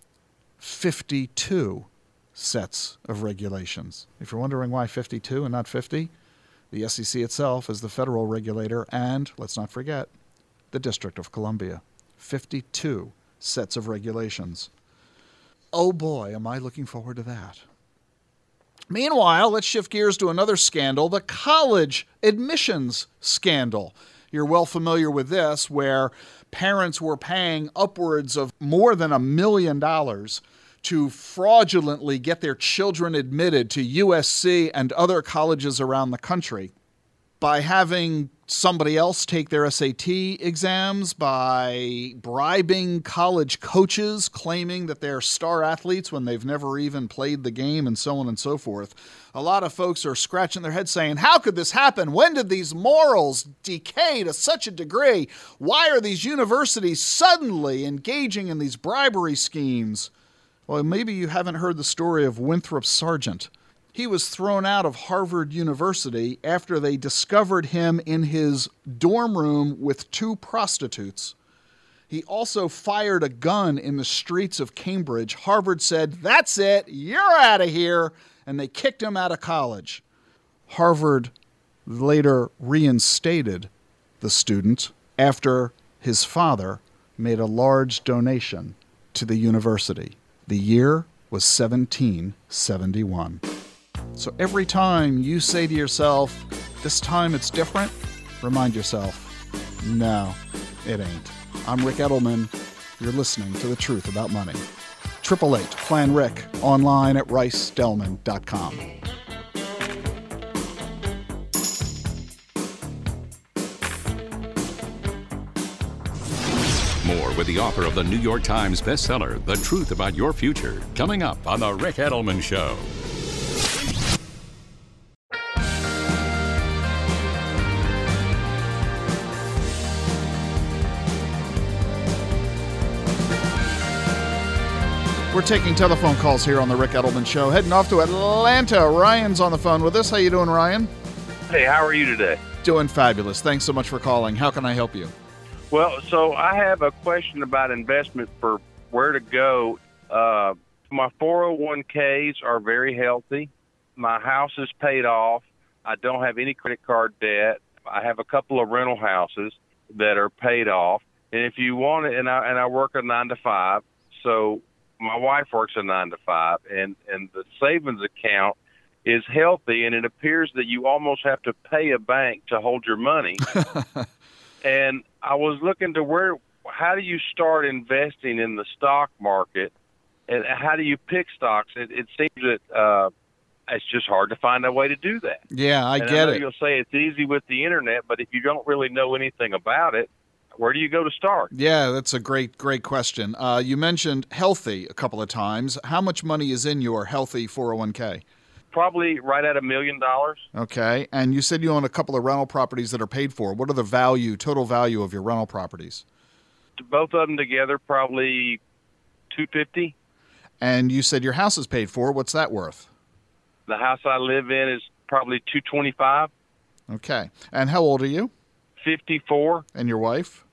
52 sets of regulations. If you're wondering why 52 and not 50, the SEC itself is the federal regulator, and let's not forget, the District of Columbia. 52 sets of regulations. Oh boy, am I looking forward to that. Meanwhile, let's shift gears to another scandal the college admissions scandal. You're well familiar with this, where parents were paying upwards of more than a million dollars to fraudulently get their children admitted to USC and other colleges around the country by having somebody else take their SAT exams by bribing college coaches, claiming that they're star athletes when they've never even played the game, and so on and so forth. A lot of folks are scratching their heads saying, How could this happen? When did these morals decay to such a degree? Why are these universities suddenly engaging in these bribery schemes? Well, maybe you haven't heard the story of Winthrop Sargent. He was thrown out of Harvard University after they discovered him in his dorm room with two prostitutes. He also fired a gun in the streets of Cambridge. Harvard said, That's it, you're out of here, and they kicked him out of college. Harvard later reinstated the student after his father made a large donation to the university. The year was 1771. So every time you say to yourself, this time it's different, remind yourself, no, it ain't. I'm Rick Edelman. You're listening to The Truth About Money. 888 Plan Ric online at ricedelman.com. with the author of the New York Times bestseller, The Truth About Your Future, coming up on The Rick Edelman Show. We're taking telephone calls here on the Rick Edelman Show. Heading off to Atlanta. Ryan's on the phone with us. How you doing, Ryan? Hey, how are you today? Doing fabulous. Thanks so much for calling. How can I help you? Well, so I have a question about investment for where to go. Uh, my 401ks are very healthy. My house is paid off. I don't have any credit card debt. I have a couple of rental houses that are paid off. And if you want it, and I and I work a nine to five, so my wife works a nine to five, and and the savings account is healthy, and it appears that you almost have to pay a bank to hold your money. and I was looking to where, how do you start investing in the stock market, and how do you pick stocks? It, it seems that uh, it's just hard to find a way to do that. Yeah, I and get I it. You'll say it's easy with the internet, but if you don't really know anything about it, where do you go to start? Yeah, that's a great, great question. Uh, you mentioned healthy a couple of times. How much money is in your healthy 401k? Probably right at a million dollars. Okay. And you said you own a couple of rental properties that are paid for. What are the value, total value of your rental properties? Both of them together, probably two fifty. And you said your house is paid for. What's that worth? The house I live in is probably two twenty five. Okay. And how old are you? Fifty four. And your wife?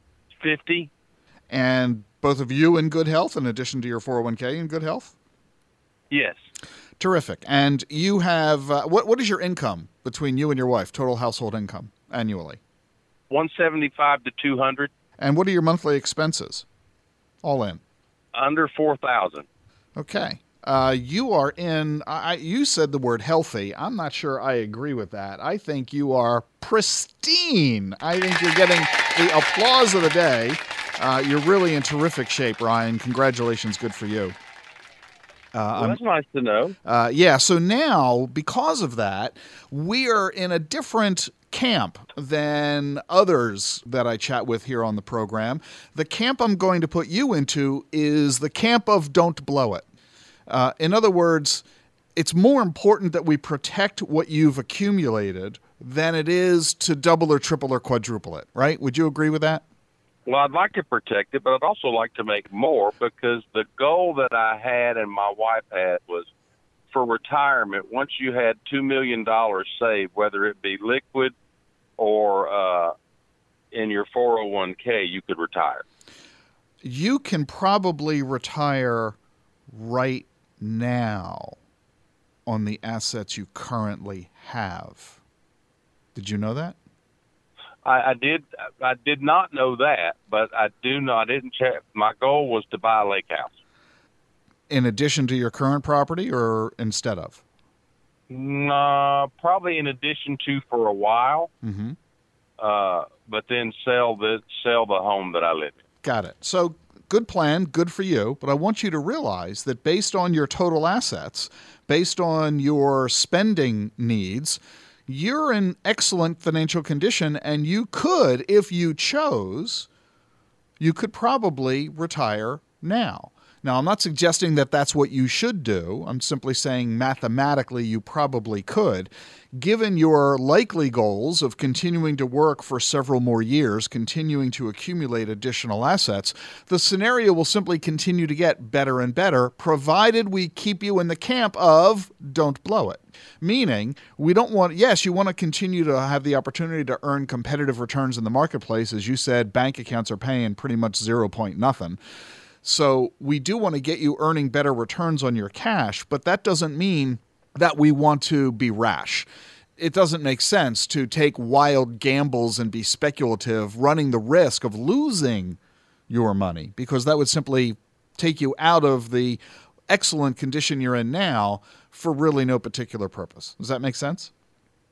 Fifty. And both of you in good health, in addition to your 401k in good health? Yes. Terrific. And you have uh, what? What is your income between you and your wife? Total household income annually? One seventy five to two hundred. And what are your monthly expenses? All in. Under four thousand. Okay. Uh, you are in. I, you said the word healthy. I'm not sure I agree with that. I think you are pristine. I think you're getting the applause of the day. Uh, you're really in terrific shape, Ryan. Congratulations. Good for you. Uh, well, that's nice to know. Uh, yeah. So now, because of that, we are in a different camp than others that I chat with here on the program. The camp I'm going to put you into is the camp of don't blow it. Uh, in other words, it's more important that we protect what you've accumulated than it is to double or triple or quadruple it, right? Would you agree with that? Well, I'd like to protect it, but I'd also like to make more because the goal that I had and my wife had was for retirement. Once you had $2 million saved, whether it be liquid or uh, in your 401k, you could retire. You can probably retire right now on the assets you currently have. Did you know that? I, I did. I did not know that, but I do know. I didn't check. My goal was to buy a lake house. In addition to your current property, or instead of? No, probably in addition to for a while. Mm-hmm. Uh, but then sell the sell the home that I live in. Got it. So good plan, good for you. But I want you to realize that based on your total assets, based on your spending needs, you're in excellent financial condition and you could, if you chose, you could probably retire now. Now, I'm not suggesting that that's what you should do. I'm simply saying mathematically you probably could. Given your likely goals of continuing to work for several more years, continuing to accumulate additional assets, the scenario will simply continue to get better and better, provided we keep you in the camp of don't blow it. Meaning, we don't want, yes, you want to continue to have the opportunity to earn competitive returns in the marketplace. As you said, bank accounts are paying pretty much zero point nothing. So we do want to get you earning better returns on your cash, but that doesn't mean that we want to be rash. It doesn't make sense to take wild gambles and be speculative, running the risk of losing your money, because that would simply take you out of the excellent condition you're in now for really no particular purpose. Does that make sense?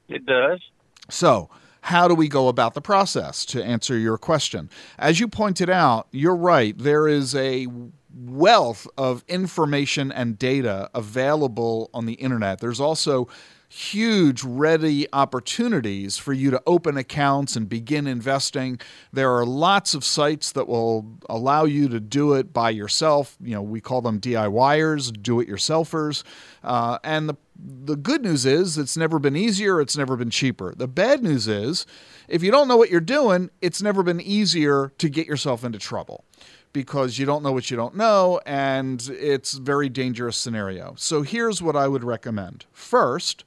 It does. So, how do we go about the process to answer your question? As you pointed out, you're right. There is a wealth of information and data available on the internet. There's also huge ready opportunities for you to open accounts and begin investing. There are lots of sites that will allow you to do it by yourself. You know, we call them DIYers, do it yourselfers. Uh, and the the good news is it's never been easier, it's never been cheaper. The bad news is if you don't know what you're doing, it's never been easier to get yourself into trouble because you don't know what you don't know and it's a very dangerous scenario. So here's what I would recommend. First,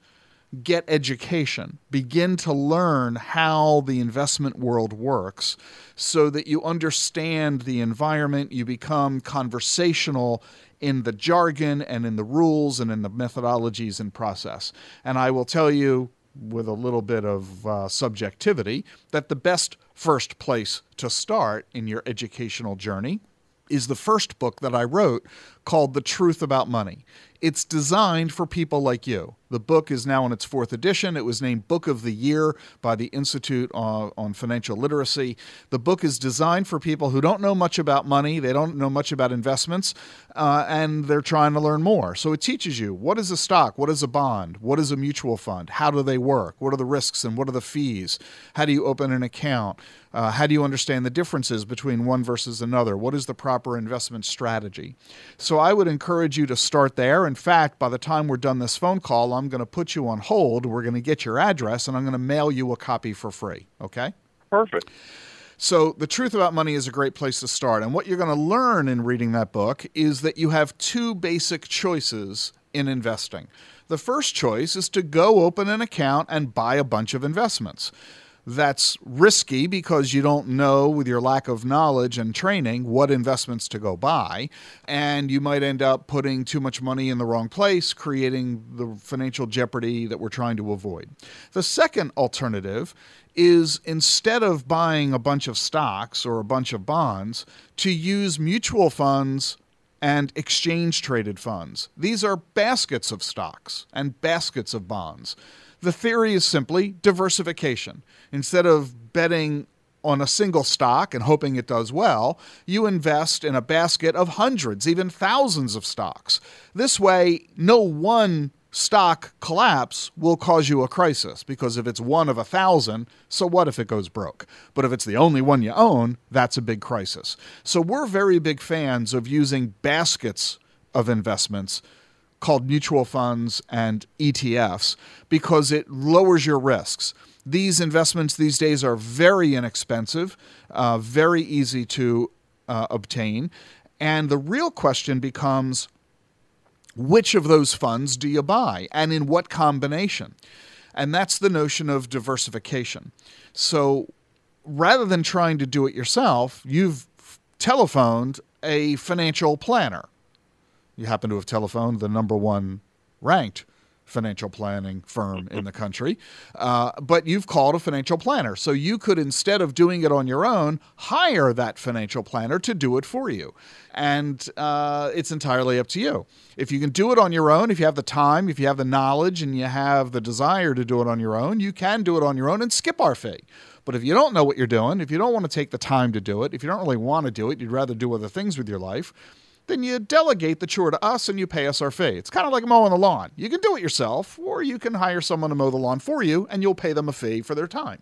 get education. Begin to learn how the investment world works so that you understand the environment, you become conversational in the jargon and in the rules and in the methodologies and process. And I will tell you with a little bit of uh, subjectivity that the best first place to start in your educational journey is the first book that I wrote called The Truth About Money. It's designed for people like you. The book is now in its fourth edition. It was named Book of the Year by the Institute uh, on Financial Literacy. The book is designed for people who don't know much about money, they don't know much about investments, uh, and they're trying to learn more. So it teaches you what is a stock, what is a bond, what is a mutual fund, how do they work, what are the risks and what are the fees, how do you open an account, uh, how do you understand the differences between one versus another, what is the proper investment strategy. So I would encourage you to start there. In fact, by the time we're done this phone call, I'm going to put you on hold. We're going to get your address and I'm going to mail you a copy for free. Okay? Perfect. So, The Truth About Money is a great place to start. And what you're going to learn in reading that book is that you have two basic choices in investing. The first choice is to go open an account and buy a bunch of investments that's risky because you don't know, with your lack of knowledge and training, what investments to go buy. And you might end up putting too much money in the wrong place, creating the financial jeopardy that we're trying to avoid. The second alternative is instead of buying a bunch of stocks or a bunch of bonds, to use mutual funds and exchange traded funds. These are baskets of stocks and baskets of bonds. The theory is simply diversification. Instead of betting on a single stock and hoping it does well, you invest in a basket of hundreds, even thousands of stocks. This way, no one stock collapse will cause you a crisis because if it's one of a thousand, so what if it goes broke? But if it's the only one you own, that's a big crisis. So we're very big fans of using baskets of investments called mutual funds and ETFs because it lowers your risks. These investments these days are very inexpensive, uh, very easy to uh, obtain. And the real question becomes which of those funds do you buy and in what combination? And that's the notion of diversification. So rather than trying to do it yourself, you've telephoned a financial planner you happen to have telephoned the number one ranked financial planning firm in the country, uh, but you've called a financial planner. So you could, instead of doing it on your own, hire that financial planner to do it for you. And uh, it's entirely up to you. If you can do it on your own, if you have the time, if you have the knowledge, and you have the desire to do it on your own, you can do it on your own and skip our fee. But if you don't know what you're doing, if you don't want to take the time to do it, if you don't really want to do it, you'd rather do other things with your life, then you delegate the chore to us and you pay us our fee. It's kind of like mowing the lawn. You can do it yourself, or you can hire someone to mow the lawn for you and you'll pay them a fee for their time.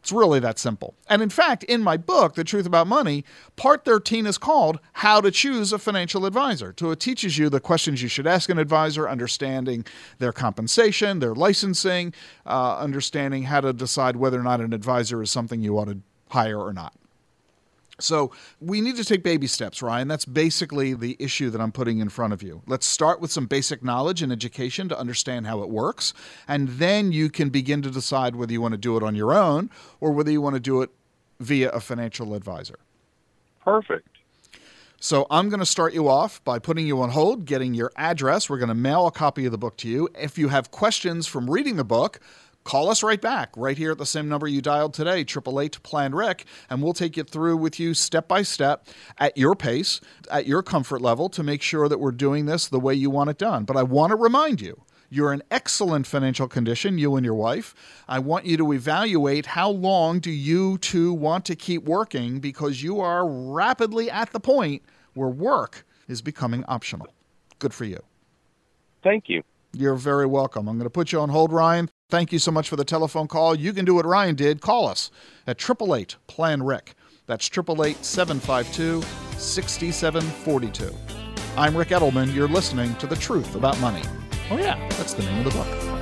It's really that simple. And in fact, in my book, The Truth About Money, part 13 is called How to Choose a Financial Advisor. So it teaches you the questions you should ask an advisor, understanding their compensation, their licensing, uh, understanding how to decide whether or not an advisor is something you ought to hire or not. So we need to take baby steps, Ryan. That's basically the issue that I'm putting in front of you. Let's start with some basic knowledge and education to understand how it works, and then you can begin to decide whether you want to do it on your own or whether you want to do it via a financial advisor. Perfect. So I'm going to start you off by putting you on hold, getting your address. We're going to mail a copy of the book to you. If you have questions from reading the book, call us right back, right here at the same number you dialed today, 888 Plan Ric, and we'll take it through with you step by step at your pace, at your comfort level to make sure that we're doing this the way you want it done. But I want to remind you, you're in excellent financial condition, you and your wife. I want you to evaluate how long do you two want to keep working because you are rapidly at the point where work is becoming optional. Good for you. Thank you. You're very welcome. I'm going to put you on hold, Ryan. Thank you so much for the telephone call. You can do what Ryan did. Call us at 888 Plan Ric. That's 888 752 6742. I'm Ric Edelman. You're listening to The Truth About Money. Oh, yeah, that's the name of the book.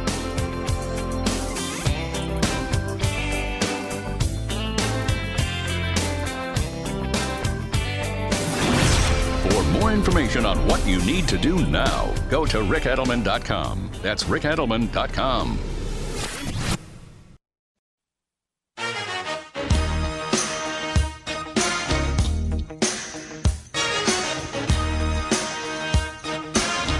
Information on what you need to do now, go to ricedelman.com. That's ricedelman.com.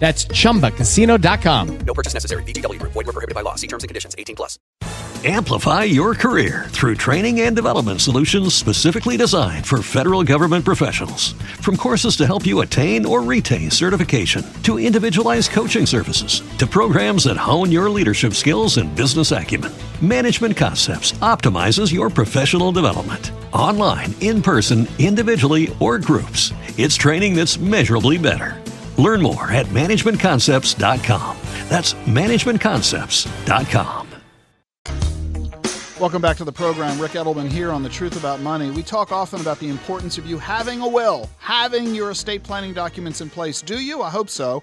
That's chumbacasino.com. No purchase necessary. VGW Group. Void were prohibited by law. See terms and conditions. 18 plus. Amplify your career through training and development solutions specifically designed for federal government professionals. From courses to help you attain or retain certification, to individualized coaching services, to programs that hone your leadership skills and business acumen, Management Concepts optimizes your professional development. Online, in person, individually, or groups, it's training that's measurably better. Learn more at managementconcepts.com. That's managementconcepts.com. Welcome back to the program. Ric Edelman here on The Truth About Money. We talk often about the importance of you having a will, having your estate planning documents in place. Do you? I hope so.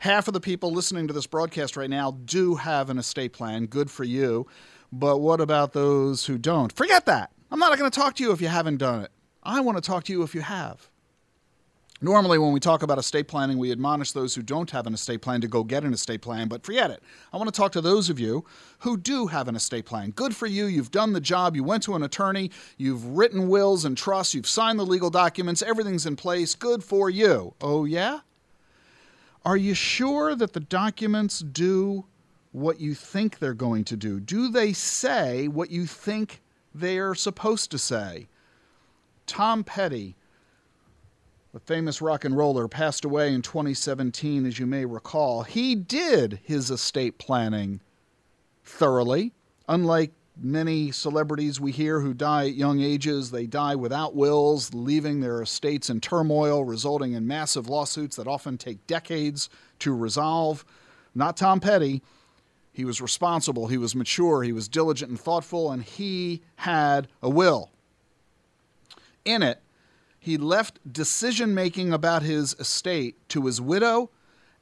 Half of the people listening to this broadcast right now do have an estate plan. Good for you. But what about those who don't? Forget that. I'm not going to talk to you if you haven't done it. I want to talk to you if you have. Normally, when we talk about estate planning, we admonish those who don't have an estate plan to go get an estate plan, but forget it. I want to talk to those of you who do have an estate plan. Good for you. You've done the job. You went to an attorney. You've written wills and trusts. You've signed the legal documents. Everything's in place. Good for you. Oh, yeah? Are you sure that the documents do what you think they're going to do? Do they say what you think they're supposed to say? Tom Petty the famous rock and roller, passed away in 2017, as you may recall. He did his estate planning thoroughly. Unlike many celebrities we hear who die at young ages, they die without wills, leaving their estates in turmoil, resulting in massive lawsuits that often take decades to resolve. Not Tom Petty. He was responsible, he was mature, he was diligent and thoughtful, and he had a will. In it, he left decision making about his estate to his widow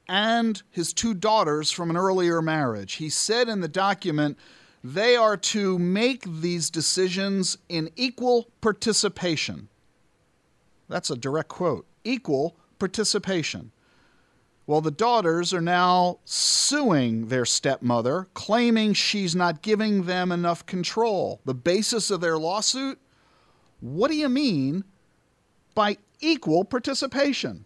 and his two daughters from an earlier marriage. He said in the document they are to make these decisions in equal participation. That's a direct quote equal participation. Well, the daughters are now suing their stepmother, claiming she's not giving them enough control. The basis of their lawsuit? What do you mean by equal participation.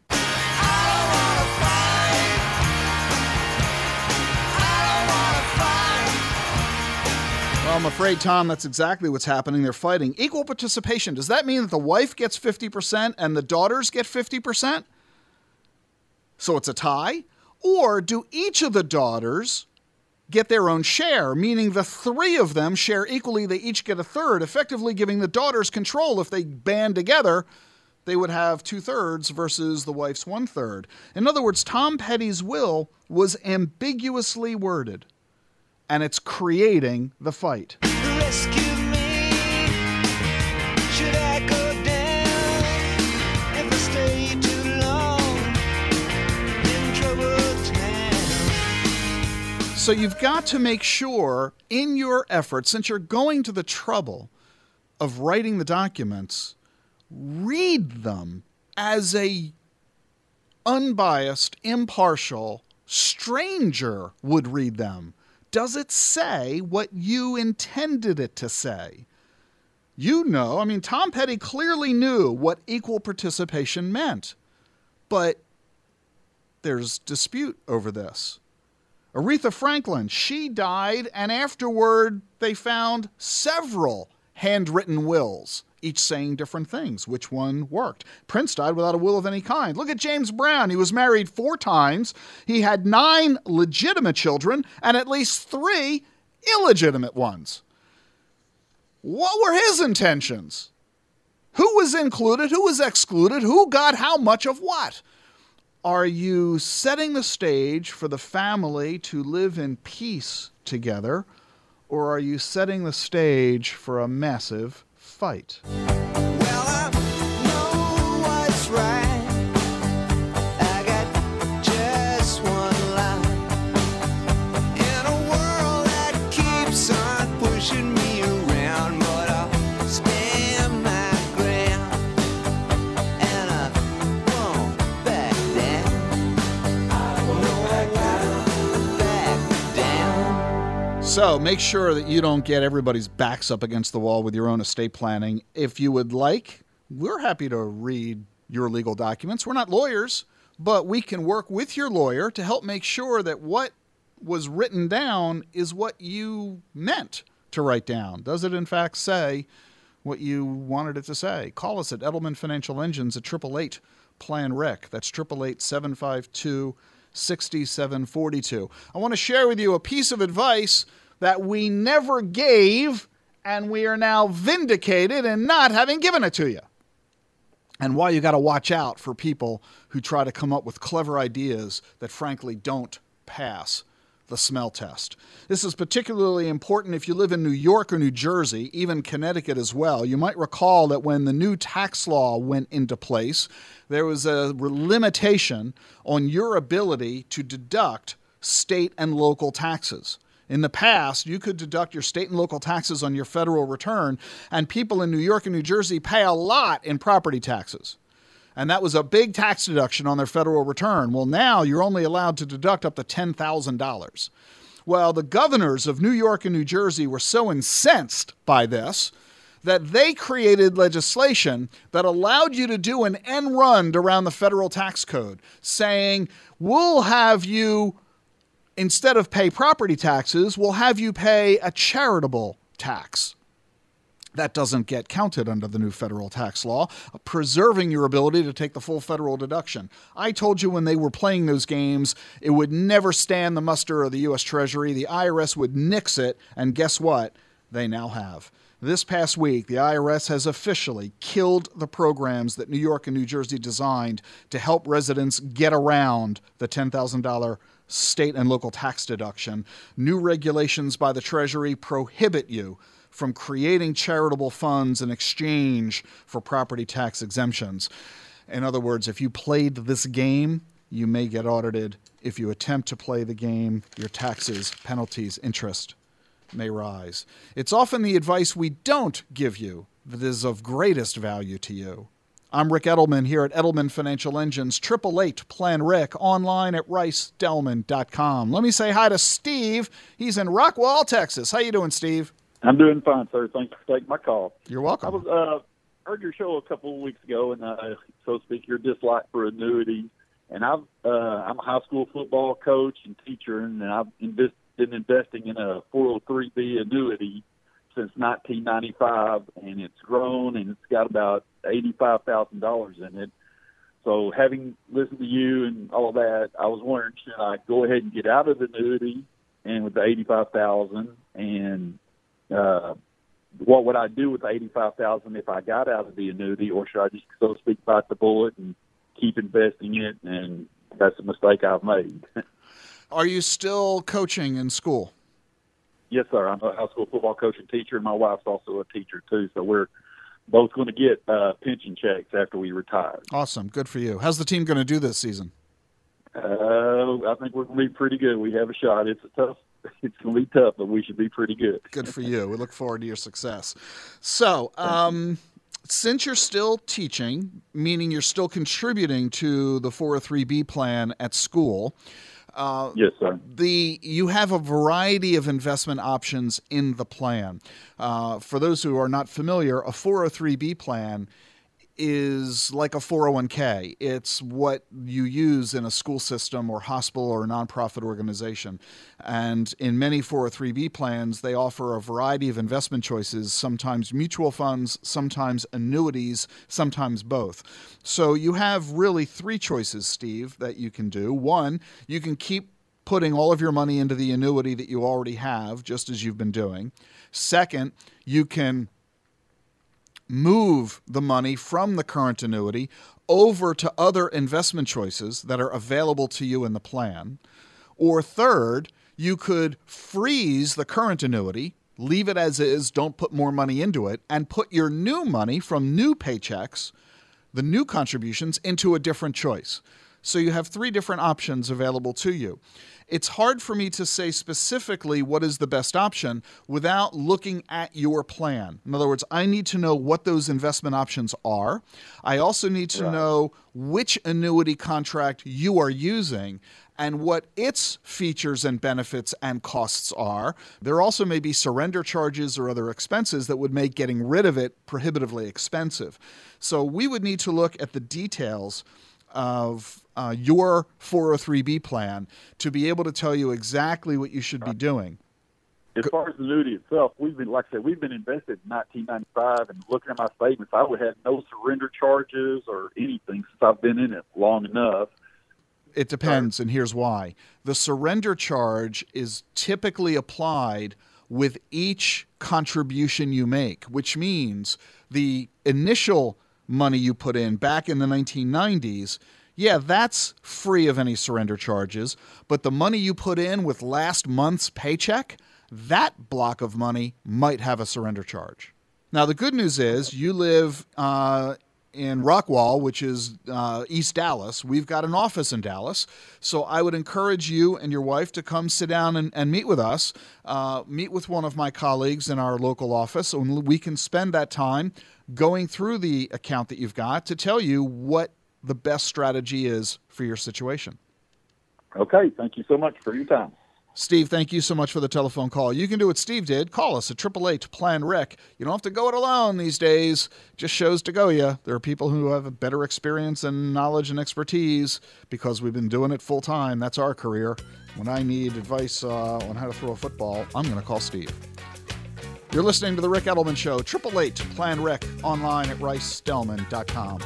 Well, I'm afraid, Tom, that's exactly what's happening. They're fighting. Equal participation. Does that mean that the wife gets 50% and the daughters get 50%? So it's a tie? Or do each of the daughters get their own share, meaning the three of them share equally? They each get a third, effectively giving the daughters control if they band together they would have two thirds versus the wife's one third. In other words, Tom Petty's will was ambiguously worded, and it's creating the fight. Rescue me. Should I go down if I stay too long in troubled town? So you've got to make sure in your effort, since you're going to the trouble of writing the documents, read them as a unbiased, impartial stranger would read them. Does it say what you intended it to say? You know, I mean, Tom Petty clearly knew what equal participation meant, but there's dispute over this. Aretha Franklin, she died, and afterward they found several handwritten wills, each saying different things. Which one worked? Prince died without a will of any kind. Look at James Brown. He was married four times. He had nine legitimate children and at least three illegitimate ones. What were his intentions? Who was included? Who was excluded? Who got how much of what? Are you setting the stage for the family to live in peace together, or are you setting the stage for a massive fight? So make sure that you don't get everybody's backs up against the wall with your own estate planning. If you would like, we're happy to read your legal documents. We're not lawyers, but we can work with your lawyer to help make sure that what was written down is what you meant to write down. Does it, in fact, say what you wanted it to say? Call us at Edelman Financial Engines at 888 Plan Ric. That's 888 752 6742. I want to share with you a piece of advice that we never gave, and we are now vindicated in not having given it to you. And why you got to watch out for people who try to come up with clever ideas that frankly don't pass the smell test. This is particularly important if you live in New York or New Jersey, even Connecticut as well. You might recall that when the new tax law went into place, there was a limitation on your ability to deduct state and local taxes. In the past, you could deduct your state and local taxes on your federal return, and people in New York and New Jersey pay a lot in property taxes. And that was a big tax deduction on their federal return. Well, now you're only allowed to deduct up to $10,000. Well, the governors of New York and New Jersey were so incensed by this that they created legislation that allowed you to do an end run around the federal tax code, saying, we'll have you instead of pay property taxes, we'll have you pay a charitable tax. That doesn't get counted under the new federal tax law, preserving your ability to take the full federal deduction. I told you when they were playing those games, it would never stand the muster of the U.S. Treasury. The IRS would nix it, and guess what? They now have. This past week, the IRS has officially killed the programs that New York and New Jersey designed to help residents get around the $10,000 state and local tax deduction. New regulations by the Treasury prohibit you from creating charitable funds in exchange for property tax exemptions. In other words, if you played this game, you may get audited. If you attempt to play the game, your taxes, penalties, interest may rise. It's often the advice we don't give you that is of greatest value to you. I'm Ric Edelman here at Edelman Financial Engines, 888 Plan Ric, online at ricedelman.com. Let me say hi to Steve. He's in Rockwall, Texas. How you doing, Steve? I'm doing fine, sir. Thanks for taking my call. You're welcome. I was uh, heard your show a couple of weeks ago, and uh, so to speak, your dislike for annuities. And I've uh, I'm a high school football coach and teacher, and I've invest, been investing in a 403b annuity since 1995, and it's grown and it's got about eighty-five thousand dollars in it. So, having listened to you and all that, I was wondering should I go ahead and get out of the annuity and with the eighty-five thousand, and uh, what would I do with the eighty-five thousand if I got out of the annuity, or should I just so to speak bite the bullet and keep investing it? And that's a mistake I've made. Are you still coaching in school? Yes, sir. I'm a high school football coach and teacher, and my wife's also a teacher too. So we're both going to get uh, pension checks after we retire. Awesome. Good for you. How's the team going to do this season? Uh, I think we're going to be pretty good. We have a shot. It's a tough. It's going to be tough, but we should be pretty good. Good for you. We look forward to your success. So, um, since you're still teaching, meaning you're still contributing to the 403b plan at school, uh, yes, sir. The you have a variety of investment options in the plan. Uh, for those who are not familiar, a 403b plan is like a 401k. It's what you use in a school system or hospital or a nonprofit organization. And in many 403b plans, they offer a variety of investment choices, sometimes mutual funds, sometimes annuities, sometimes both. So you have really three choices, Steve, that you can do. One, you can keep putting all of your money into the annuity that you already have, just as you've been doing. Second, you can move the money from the current annuity over to other investment choices that are available to you in the plan. Or third, you could freeze the current annuity, leave it as is, don't put more money into it, and put your new money from new paychecks, the new contributions, into a different choice. So you have three different options available to you it's hard for me to say specifically what is the best option without looking at your plan. In other words, I need to know what those investment options are. I also need to right. know which annuity contract you are using and what its features and benefits and costs are. There also may be surrender charges or other expenses that would make getting rid of it prohibitively expensive. So we would need to look at the details of uh, your 403b plan to be able to tell you exactly what you should be doing. As far as the annuity itself, we've been, like I said, we've been invested in 1995, and looking at my statements, I would have no surrender charges or anything since I've been in it long enough. It depends, and here's why. The surrender charge is typically applied with each contribution you make, which means the initial money you put in back in the 1990s yeah, that's free of any surrender charges. But the money you put in with last month's paycheck, that block of money might have a surrender charge. Now, the good news is you live uh, in Rockwall, which is uh, East Dallas. We've got an office in Dallas. So I would encourage you and your wife to come sit down and, and meet with us, uh, meet with one of my colleagues in our local office, and we can spend that time going through the account that you've got to tell you what the best strategy is for your situation. Okay, thank you so much for your time. Steve, thank you so much for the telephone call. You can do what Steve did. Call us at 888 Plan Ric. You don't have to go it alone these days. Just shows to go you. There are people who have a better experience and knowledge and expertise because we've been doing it full time. That's our career. When I need advice uh, on how to throw a football, I'm going to call Steve. You're listening to The Ric Edelman Show, 888 Plan Ric, online at ricedelman.com.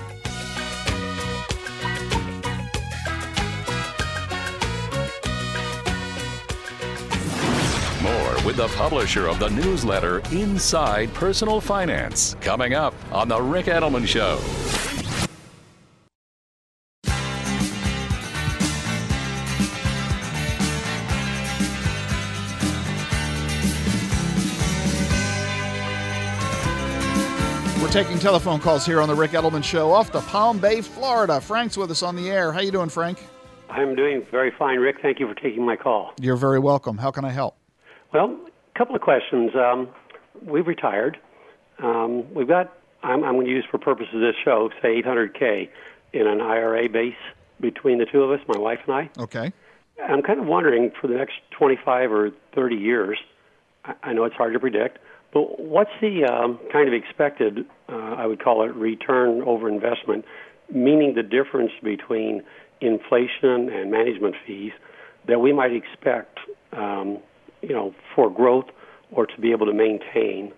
with the publisher of the newsletter Inside Personal Finance. Coming up on The Ric Edelman Show. We're taking telephone calls here on the Ric Edelman Show off the Palm Bay, Florida. Frank's with us on the air. How you doing, Frank? I'm doing very fine, Rick. Thank you for taking my call. You're very welcome. How can I help? Well, a couple of questions. Um, we've retired. Um, we've got, I'm, I'm going to use for purposes of this show, say 800K in an IRA base between the two of us, my wife and I. Okay. I'm kind of wondering for the next 25 or 30 years, I, I know it's hard to predict, but what's the um, kind of expected, uh, I would call it return over investment, meaning the difference between inflation and management fees that we might expect um, you know, for growth or to be able to maintain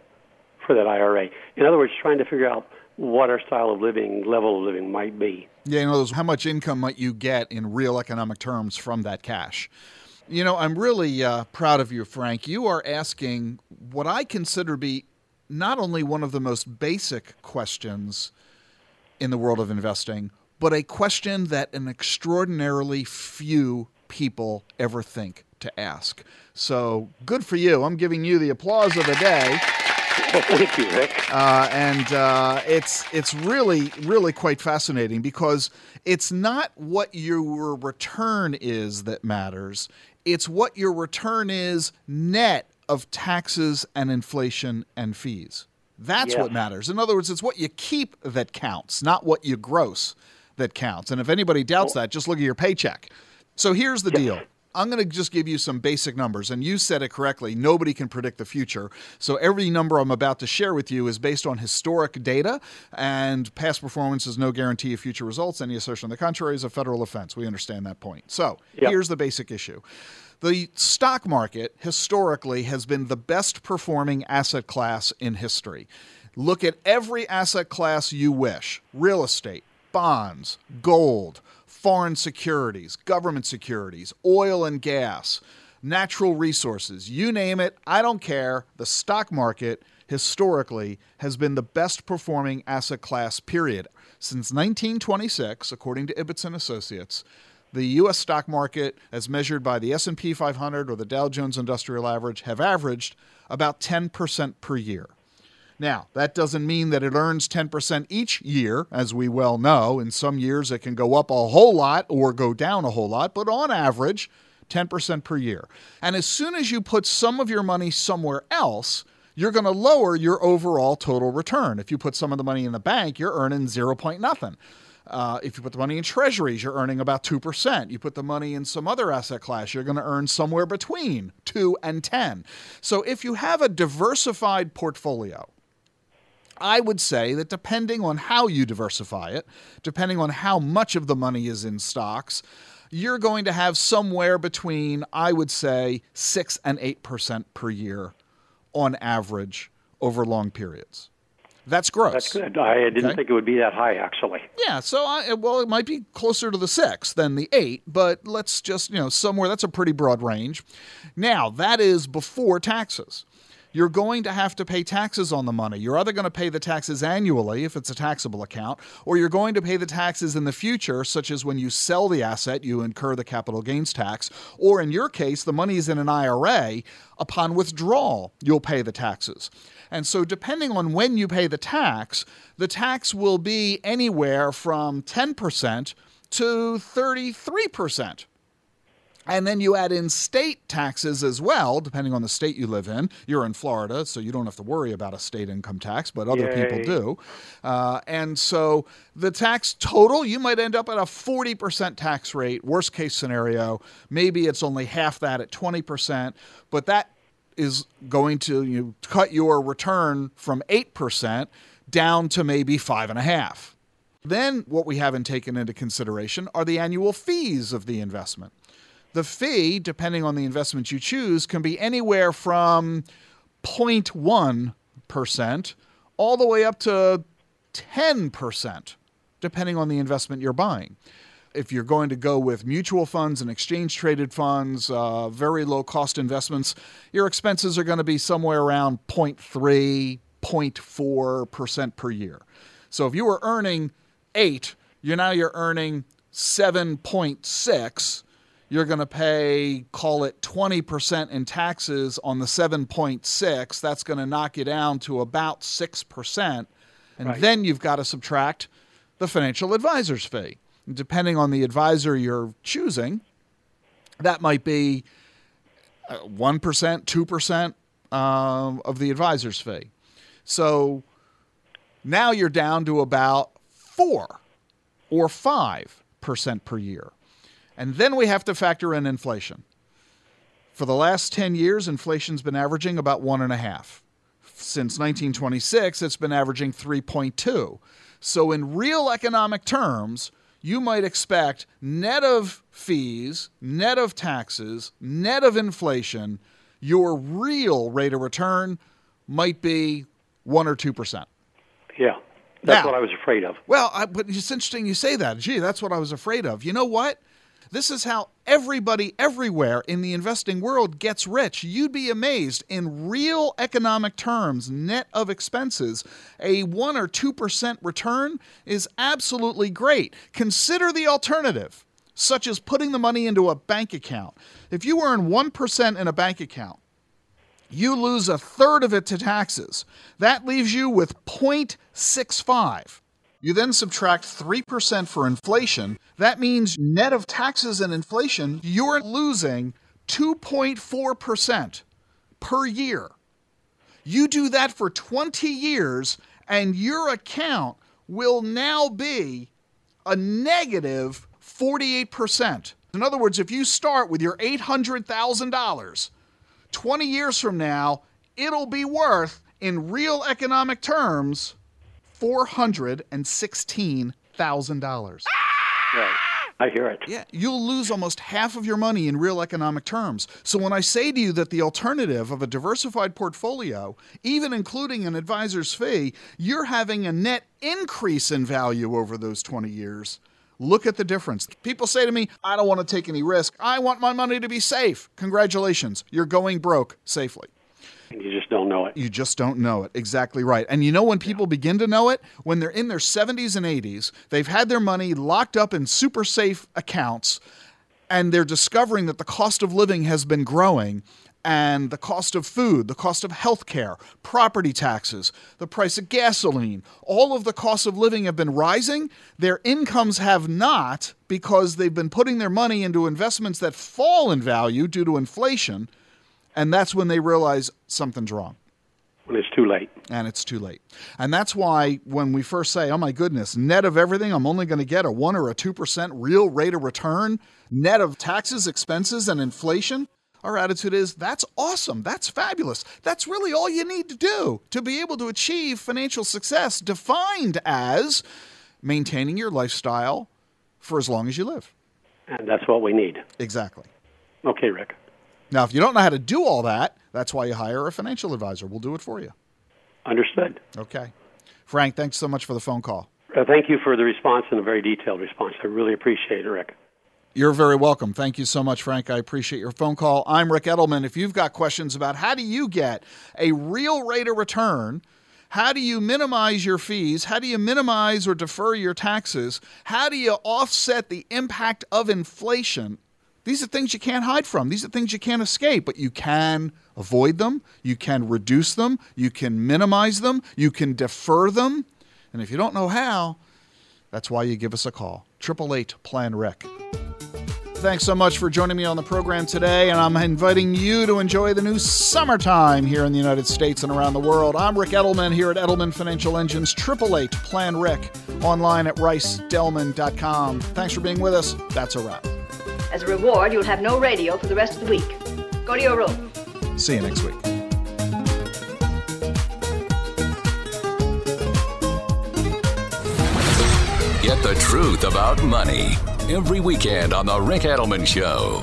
for that IRA. In other words, trying to figure out what our style of living, level of living might be. Yeah, other words, how much income might you get in real economic terms from that cash? You know, I'm really uh, proud of you, Frank. You are asking what I consider to be not only one of the most basic questions in the world of investing, but a question that an extraordinarily few people ever think to ask. So good for you. I'm giving you the applause of the day. Thank you, Rick. Uh, and uh, it's it's really really quite fascinating because it's not what your return is that matters. It's what your return is net of taxes and inflation and fees. That's Yes. what matters. In other words, it's what you keep that counts, not what you gross that counts. And if anybody doubts that, just look at your paycheck. So here's the deal. I'm going to just give you some basic numbers, and you said it correctly. Nobody can predict the future. So every number I'm about to share with you is based on historic data, and past performance is no guarantee of future results. Any assertion on the contrary is a federal offense. We understand that point. So Yep. here's the basic issue. The stock market historically has been the best performing asset class in history. Look at every asset class you wish real estate, bonds, gold, foreign securities, government securities, oil and gas, natural resources, you name it, I don't care. The stock market historically has been the best performing asset class period. Since 1926, according to Ibbotson Associates, the US stock market as measured by the S&P 500 or the Dow Jones Industrial Average have averaged about 10% per year. Now, that doesn't mean that it earns 10% each year, as we well know. In some years, it can go up a whole lot or go down a whole lot, but on average, 10% per year. And as soon as you put some of your money somewhere else, you're going to lower your overall total return. If you put some of the money in the bank, you're earning 0. Point nothing. Uh, if you put the money in treasuries, you're earning about 2%. You put the money in some other asset class, you're going to earn somewhere between 2 and 10. So if you have a diversified portfolio, I would say that depending on how you diversify it, depending on how much of the money is in stocks, you're going to have somewhere between, I would say, 6 and 8% per year on average over long periods. That's gross. That's good. I didn't Okay. think it would be that high, actually. Yeah, so I, well, it might be closer to the six than the eight, but let's just, you know, somewhere that's a pretty broad range. Now, that is before taxes. You're going to have to pay taxes on the money. You're either going to pay the taxes annually if it's a taxable account, or you're going to pay the taxes in the future, such as when you sell the asset, you incur the capital gains tax, or in your case, the money is in an IRA. Upon withdrawal, you'll pay the taxes. And so, depending on when you pay the tax, the tax will be anywhere from 10% to 33%. And then you add in state taxes as well, depending on the state you live in. You're in Florida, so you don't have to worry about a state income tax, but other people do. Uh, and so the tax total, you might end up at a 40% tax rate, worst case scenario. Maybe it's only half that at 20%, but that is going to you know, cut your return from 8% down to maybe 5.5. Then, what we haven't taken into consideration are the annual fees of the investment. The fee, depending on the investment you choose, can be anywhere from 0.1% all the way up to 10%, depending on the investment you're buying. If you're going to go with mutual funds and exchange traded funds, uh, very low cost investments, your expenses are going to be somewhere around 0.3, 0.4% per year. So if you were earning 8, you're now you're earning 7.6 you're going to pay, call it 20% in taxes on the 7.6. That's going to knock you down to about 6%. And Right. then you've got to subtract the financial advisor's fee. Depending on the advisor you're choosing, that might be uh, 1%, 2% um, of the advisor's fee. So now you're down to about 4 or 5% per year. And then we have to factor in inflation. For the last 10 years, inflation's been averaging about one and a half. Since 1926, it's been averaging 3.2. So, in real economic terms, you might expect net of fees, net of taxes, net of inflation, your real rate of return might be one or two percent. Yeah, that's Now- what I was afraid of. Well, I, but it's interesting you say that. Gee, that's what I was afraid of. You know what? This is how everybody everywhere in the investing world gets rich. You'd be amazed. In real economic terms, net of expenses, a 1 or 2% return is absolutely great. Consider the alternative, such as putting the money into a bank account. If you earn 1% in a bank account, you lose a third of it to taxes. That leaves you with 0.65. You then subtract 3% for inflation. That means net of taxes and inflation, you're losing 2.4% per year. You do that for 20 years, and your account will now be a negative 48%. In other words, if you start with your $800,000, 20 years from now, it'll be worth, in real economic terms, $416,000. Right. I hear it. Yeah, you'll lose almost half of your money in real economic terms. So when I say to you that the alternative of a diversified portfolio, even including an advisor's fee, you're having a net increase in value over those 20 years. Look at the difference. People say to me, I don't want to take any risk. I want my money to be safe. Congratulations, you're going broke safely. And you just don't know it. You just don't know it. Exactly right. And you know when people begin to know it? When they're in their 70s and 80s, they've had their money locked up in super safe accounts, and they're discovering that the cost of living has been growing. And the cost of food, the cost of health care, property taxes, the price of gasoline, all of the costs of living have been rising. Their incomes have not because they've been putting their money into investments that fall in value due to inflation. And that's when they realize something's wrong. When it's too late. And it's too late. And that's why when we first say, oh my goodness, net of everything, I'm only going to get a 1 or a 2% real rate of return, net of taxes, expenses, and inflation, our attitude is that's awesome. That's fabulous. That's really all you need to do to be able to achieve financial success, defined as maintaining your lifestyle for as long as you live. And that's what we need. Exactly. Okay, Rick. Now, if you don't know how to do all that, that's why you hire a financial advisor. We'll do it for you. Understood. Okay. Frank, thanks so much for the phone call. Uh, thank you for the response and a very detailed response. I really appreciate it, Rick. You're very welcome. Thank you so much, Frank. I appreciate your phone call. I'm Ric Edelman. If you've got questions about how do you get a real rate of return, how do you minimize your fees? How do you minimize or defer your taxes? How do you offset the impact of inflation? These are things you can't hide from. These are things you can't escape, but you can avoid them. You can reduce them. You can minimize them. You can defer them. And if you don't know how, that's why you give us a call. 888 Plan Ric. Thanks so much for joining me on the program today, and I'm inviting you to enjoy the new summertime here in the United States and around the world. I'm Ric Edelman here at Edelman Financial Engines, 888 Plan Ric, online at ricedelman.com. Thanks for being with us. That's a wrap. As a reward, you'll have no radio for the rest of the week. Go to your room. See you next week. Get the truth about money every weekend on The Ric Edelman Show.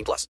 18 plus.